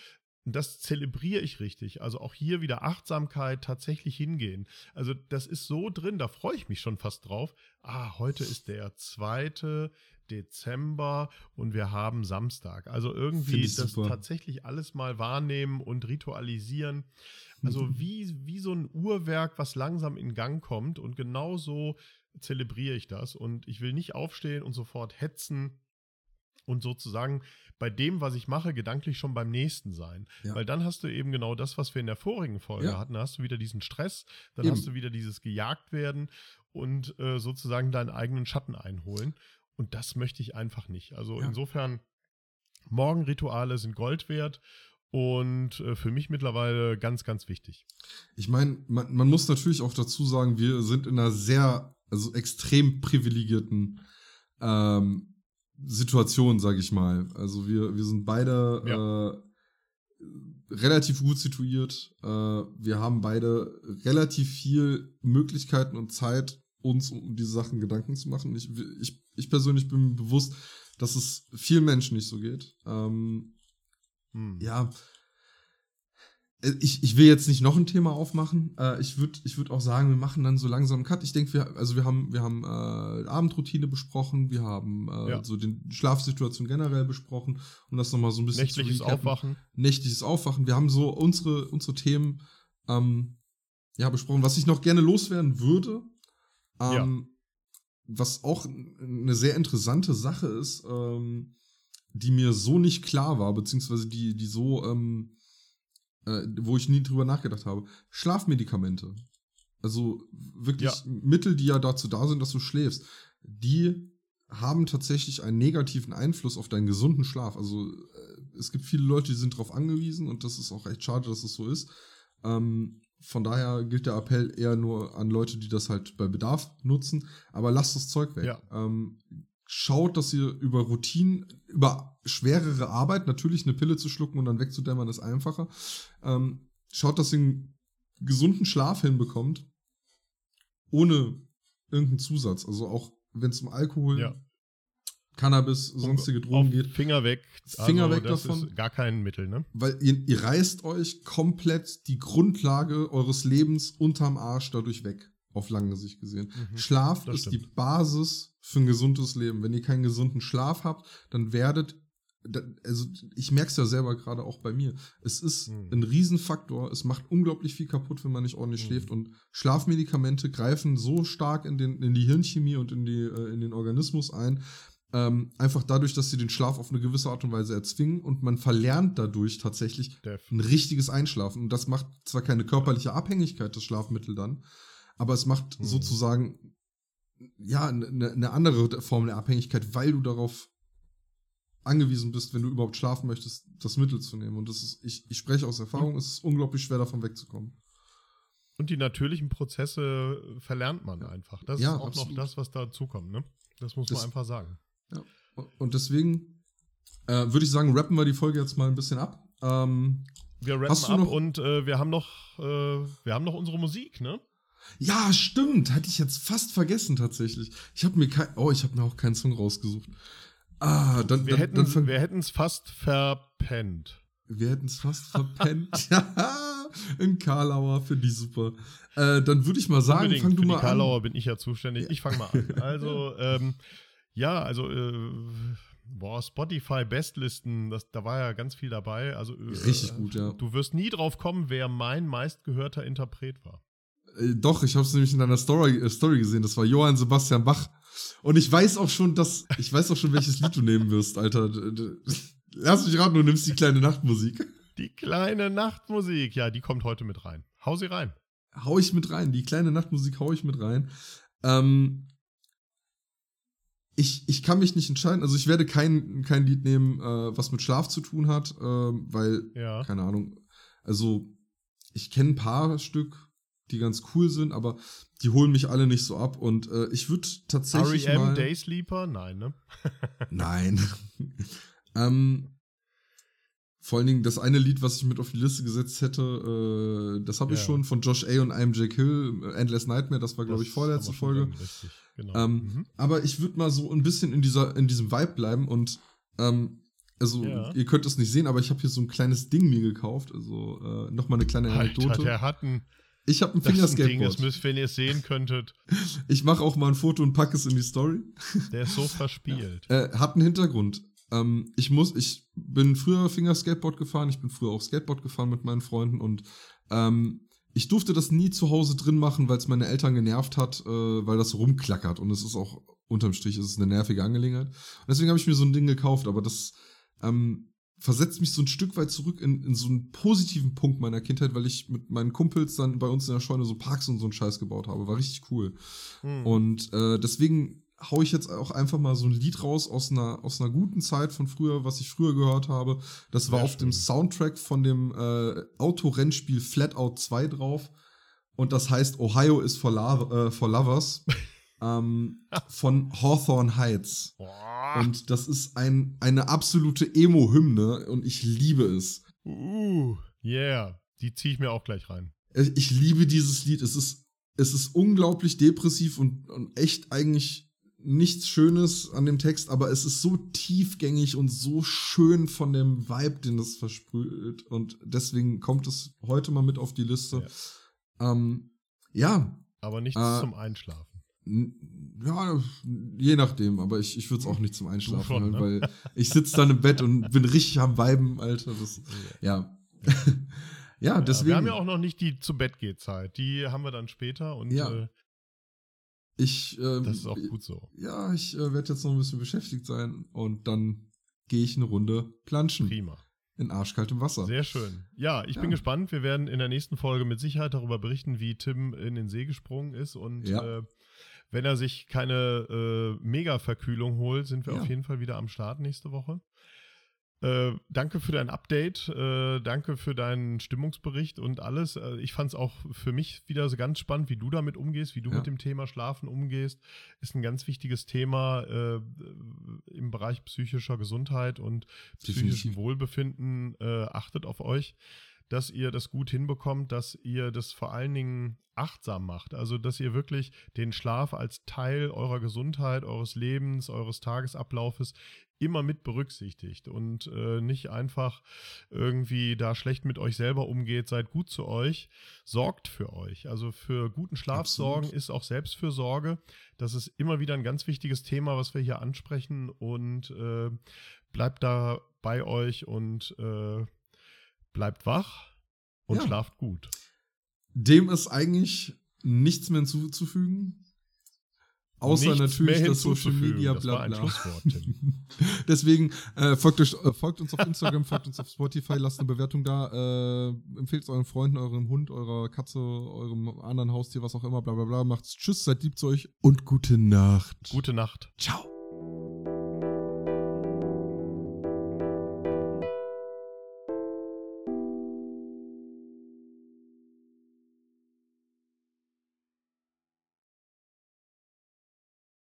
Das zelebriere ich richtig. Also auch hier wieder Achtsamkeit, tatsächlich hingehen. Also das ist so drin, da freue ich mich schon fast drauf. Ah, heute ist der 2. Dezember und wir haben Samstag. Also irgendwie das super. tatsächlich alles mal wahrnehmen und ritualisieren. Also mhm. wie, wie so ein Uhrwerk, was langsam in Gang kommt und genauso zelebriere ich das. Und ich will nicht aufstehen und sofort hetzen und sozusagen bei dem, was ich mache, gedanklich schon beim nächsten sein. Ja. Weil dann hast du eben genau das, was wir in der vorigen Folge ja. hatten. Da hast du wieder diesen Stress, dann eben. hast du wieder dieses gejagt werden und äh, sozusagen deinen eigenen Schatten einholen. Und das möchte ich einfach nicht. Also ja. insofern, Morgenrituale sind Gold wert und äh, für mich mittlerweile ganz, ganz wichtig. Ich meine, man, man, muss natürlich auch dazu sagen, wir sind in einer sehr, also extrem privilegierten ähm, Situation, sag ich mal. Also wir, wir sind beide ja. äh, relativ gut situiert. Äh, wir haben beide relativ viel Möglichkeiten und Zeit, uns um diese Sachen Gedanken zu machen. Ich, ich, ich persönlich bin mir bewusst, dass es vielen Menschen nicht so geht. Ähm, hm. Ja, ich, ich will jetzt nicht noch ein Thema aufmachen. Äh, ich würde ich würd auch sagen, wir machen dann so langsam einen Cut. Ich denke, wir, also wir haben, wir haben äh, Abendroutine besprochen, wir haben äh, ja. so den Schlafsituation generell besprochen, um das nochmal so ein bisschen Nächtliches zu Aufwachen. Nächtliches Aufwachen. Wir haben so unsere, unsere Themen ähm, ja, besprochen. Was ich noch gerne loswerden würde, ähm, ja. was auch eine sehr interessante Sache ist, ähm, die mir so nicht klar war, beziehungsweise die, die so, ähm, äh, wo ich nie drüber nachgedacht habe. Schlafmedikamente. Also wirklich ja. Mittel, die ja dazu da sind, dass du schläfst, die haben tatsächlich einen negativen Einfluss auf deinen gesunden Schlaf. Also äh, es gibt viele Leute, die sind darauf angewiesen und das ist auch echt schade, dass es so ist. Ähm, von daher gilt der Appell eher nur an Leute, die das halt bei Bedarf nutzen. Aber lasst das Zeug weg. Ja. Ähm, schaut, dass ihr über Routinen, über schwerere Arbeit, natürlich eine Pille zu schlucken und dann wegzudämmern ist einfacher. Ähm, schaut, dass ihr einen gesunden Schlaf hinbekommt, ohne irgendeinen Zusatz. Also auch wenn es um Alkohol, ja. Cannabis, sonstige Drogen geht. Finger weg. Finger also, weg davon. gar kein Mittel, ne? Weil ihr, ihr reißt euch komplett die Grundlage eures Lebens unterm Arsch dadurch weg auf lange Sicht gesehen. Mhm, Schlaf ist stimmt. die Basis für ein gesundes Leben. Wenn ihr keinen gesunden Schlaf habt, dann werdet also ich merke es ja selber gerade auch bei mir. Es ist mhm. ein Riesenfaktor. Es macht unglaublich viel kaputt, wenn man nicht ordentlich mhm. schläft. Und Schlafmedikamente greifen so stark in, den, in die Hirnchemie und in, die, äh, in den Organismus ein. Ähm, einfach dadurch, dass sie den Schlaf auf eine gewisse Art und Weise erzwingen und man verlernt dadurch tatsächlich Def. ein richtiges Einschlafen. Und das macht zwar keine körperliche Abhängigkeit, das Schlafmittel dann, aber es macht mhm. sozusagen ja eine, eine andere Form der Abhängigkeit, weil du darauf angewiesen bist, wenn du überhaupt schlafen möchtest, das Mittel zu nehmen. Und das ist, ich, ich spreche aus Erfahrung, es ist unglaublich schwer davon wegzukommen. Und die natürlichen Prozesse verlernt man einfach. Das ja, ist auch absolut. noch das, was dazukommt, ne? Das muss das, man einfach sagen. Ja. Und deswegen äh, würde ich sagen, rappen wir die Folge jetzt mal ein bisschen ab. Ähm, wir rappen ab und äh, wir haben noch, äh, wir haben noch unsere Musik, ne? Ja, stimmt. Hatte ich jetzt fast vergessen tatsächlich. Ich habe mir kein, oh, ich habe mir auch keinen Song rausgesucht. Ah, dann, wir dann, hätten, wir hätten es fast verpennt. Wir hätten es fast verpennt. ja, in Karlauer finde ich super. Äh, dann würde ich mal sagen, Unbedingt. fang du Für mal die Karlauer bin ich ja zuständig. Ich fange mal an. Also, ähm, ja, also äh, boah, Spotify Bestlisten, das, da war ja ganz viel dabei. Also äh, richtig gut, ja. Du wirst nie drauf kommen, wer mein meistgehörter Interpret war. Äh, doch, ich habe es nämlich in deiner Story, äh, Story gesehen. Das war Johann Sebastian Bach. Und ich weiß auch schon, dass ich weiß auch schon, welches Lied du nehmen wirst, Alter. Lass mich raten, du nimmst die kleine Nachtmusik. Die kleine Nachtmusik, ja, die kommt heute mit rein. Hau sie rein. Hau ich mit rein. Die kleine Nachtmusik hau ich mit rein. Ähm, ich, ich kann mich nicht entscheiden. Also ich werde kein, kein Lied nehmen, äh, was mit Schlaf zu tun hat, äh, weil, ja. keine Ahnung, also ich kenne ein paar Stück, die ganz cool sind, aber die holen mich alle nicht so ab. Und äh, ich würde tatsächlich. R.E.M. mal Day Sleeper? Nein, ne? Nein. ähm, vor allen Dingen das eine Lied, was ich mit auf die Liste gesetzt hätte, äh, das habe ich schon von Josh A. und I'm Jack Hill, Endless Nightmare, das war, glaube ich, vorletzte Folge. genau. ähm, mhm. Aber ich würde mal so ein bisschen in, dieser, in diesem Vibe bleiben und ähm, also ja. ihr könnt es nicht sehen, aber ich habe hier so ein kleines Ding mir gekauft. Also äh, nochmal eine kleine Anekdote. Alter, der hat ein, ich habe ein Fingerskateboard. Ding ist, wenn ihr es sehen könntet. Ich mache auch mal ein Foto und packe es in die Story. Der ist so verspielt. äh, hat einen Hintergrund. Ähm, ich muss, ich bin früher Fingerskateboard gefahren, ich bin früher auch Skateboard gefahren mit meinen Freunden und ähm, ich durfte das nie zu Hause drin machen, weil es meine Eltern genervt hat, äh, weil das rumklackert und es ist auch unterm Strich ist es eine nervige Angelegenheit. Und deswegen habe ich mir so ein Ding gekauft, aber das ähm, versetzt mich so ein Stück weit zurück in, in so einen positiven Punkt meiner Kindheit, weil ich mit meinen Kumpels dann bei uns in der Scheune so Parks und so einen Scheiß gebaut habe. War richtig cool. Hm. Und äh, deswegen hau ich jetzt auch einfach mal so ein Lied raus aus einer, aus einer guten Zeit von früher, was ich früher gehört habe. Das war Sehr auf schön. dem Soundtrack von dem äh, Autorennspiel Flatout 2 drauf. Und das heißt Ohio is for, Lo äh, for Lovers. ähm, von Hawthorne Heights. Und das ist ein, eine absolute Emo-Hymne und ich liebe es. Uh, yeah. Die ziehe ich mir auch gleich rein. Ich liebe dieses Lied. Es ist, es ist unglaublich depressiv und, und echt eigentlich nichts Schönes an dem Text, aber es ist so tiefgängig und so schön von dem Vibe, den das versprüht. Und deswegen kommt es heute mal mit auf die Liste. Ja. Ähm, ja. Aber nichts äh, zum Einschlafen. Ja, je nachdem, aber ich, ich würde es auch nicht zum Einschlafen schon, hören, ne? weil ich sitze dann im Bett und bin richtig am Weiben, Alter. Das, ja. ja, deswegen. wir haben ja auch noch nicht die zu Bett geht Zeit. Die haben wir dann später und ja. Äh, ich, ähm, das ist auch gut so. Ja, ich äh, werde jetzt noch ein bisschen beschäftigt sein und dann gehe ich eine Runde planschen. Prima. In arschkaltem Wasser. Sehr schön. Ja, ich ja. bin gespannt. Wir werden in der nächsten Folge mit Sicherheit darüber berichten, wie Tim in den See gesprungen ist und ja. äh, wenn er sich keine äh, Mega-Verkühlung holt, sind wir ja. auf jeden Fall wieder am Start nächste Woche. Äh, danke für dein Update, äh, danke für deinen Stimmungsbericht und alles. Äh, ich fand es auch für mich wieder so ganz spannend, wie du damit umgehst, wie du ja. mit dem Thema Schlafen umgehst. Ist ein ganz wichtiges Thema äh, im Bereich psychischer Gesundheit und psychischen Wohlbefinden. Äh, achtet auf euch dass ihr das gut hinbekommt, dass ihr das vor allen Dingen achtsam macht. Also, dass ihr wirklich den Schlaf als Teil eurer Gesundheit, eures Lebens, eures Tagesablaufes immer mit berücksichtigt und äh, nicht einfach irgendwie da schlecht mit euch selber umgeht. Seid gut zu euch, sorgt für euch. Also für guten Schlaf sorgen ist auch Selbstfürsorge. Das ist immer wieder ein ganz wichtiges Thema, was wir hier ansprechen und äh, bleibt da bei euch und äh, bleibt wach und ja. schlaft gut. Dem ist eigentlich nichts mehr hinzuzufügen. Außer Nichts natürlich das Social Media bla bla. Deswegen äh, folgt, euch, äh, folgt, uns auf Instagram, folgt uns auf Spotify, lasst eine Bewertung da, äh, empfehlt es euren Freunden, eurem Hund, eurer Katze, eurem anderen Haustier, was auch immer, bla bla bla. Macht's Tschüss, seid lieb zu euch und gute Nacht. Gute Nacht. Ciao.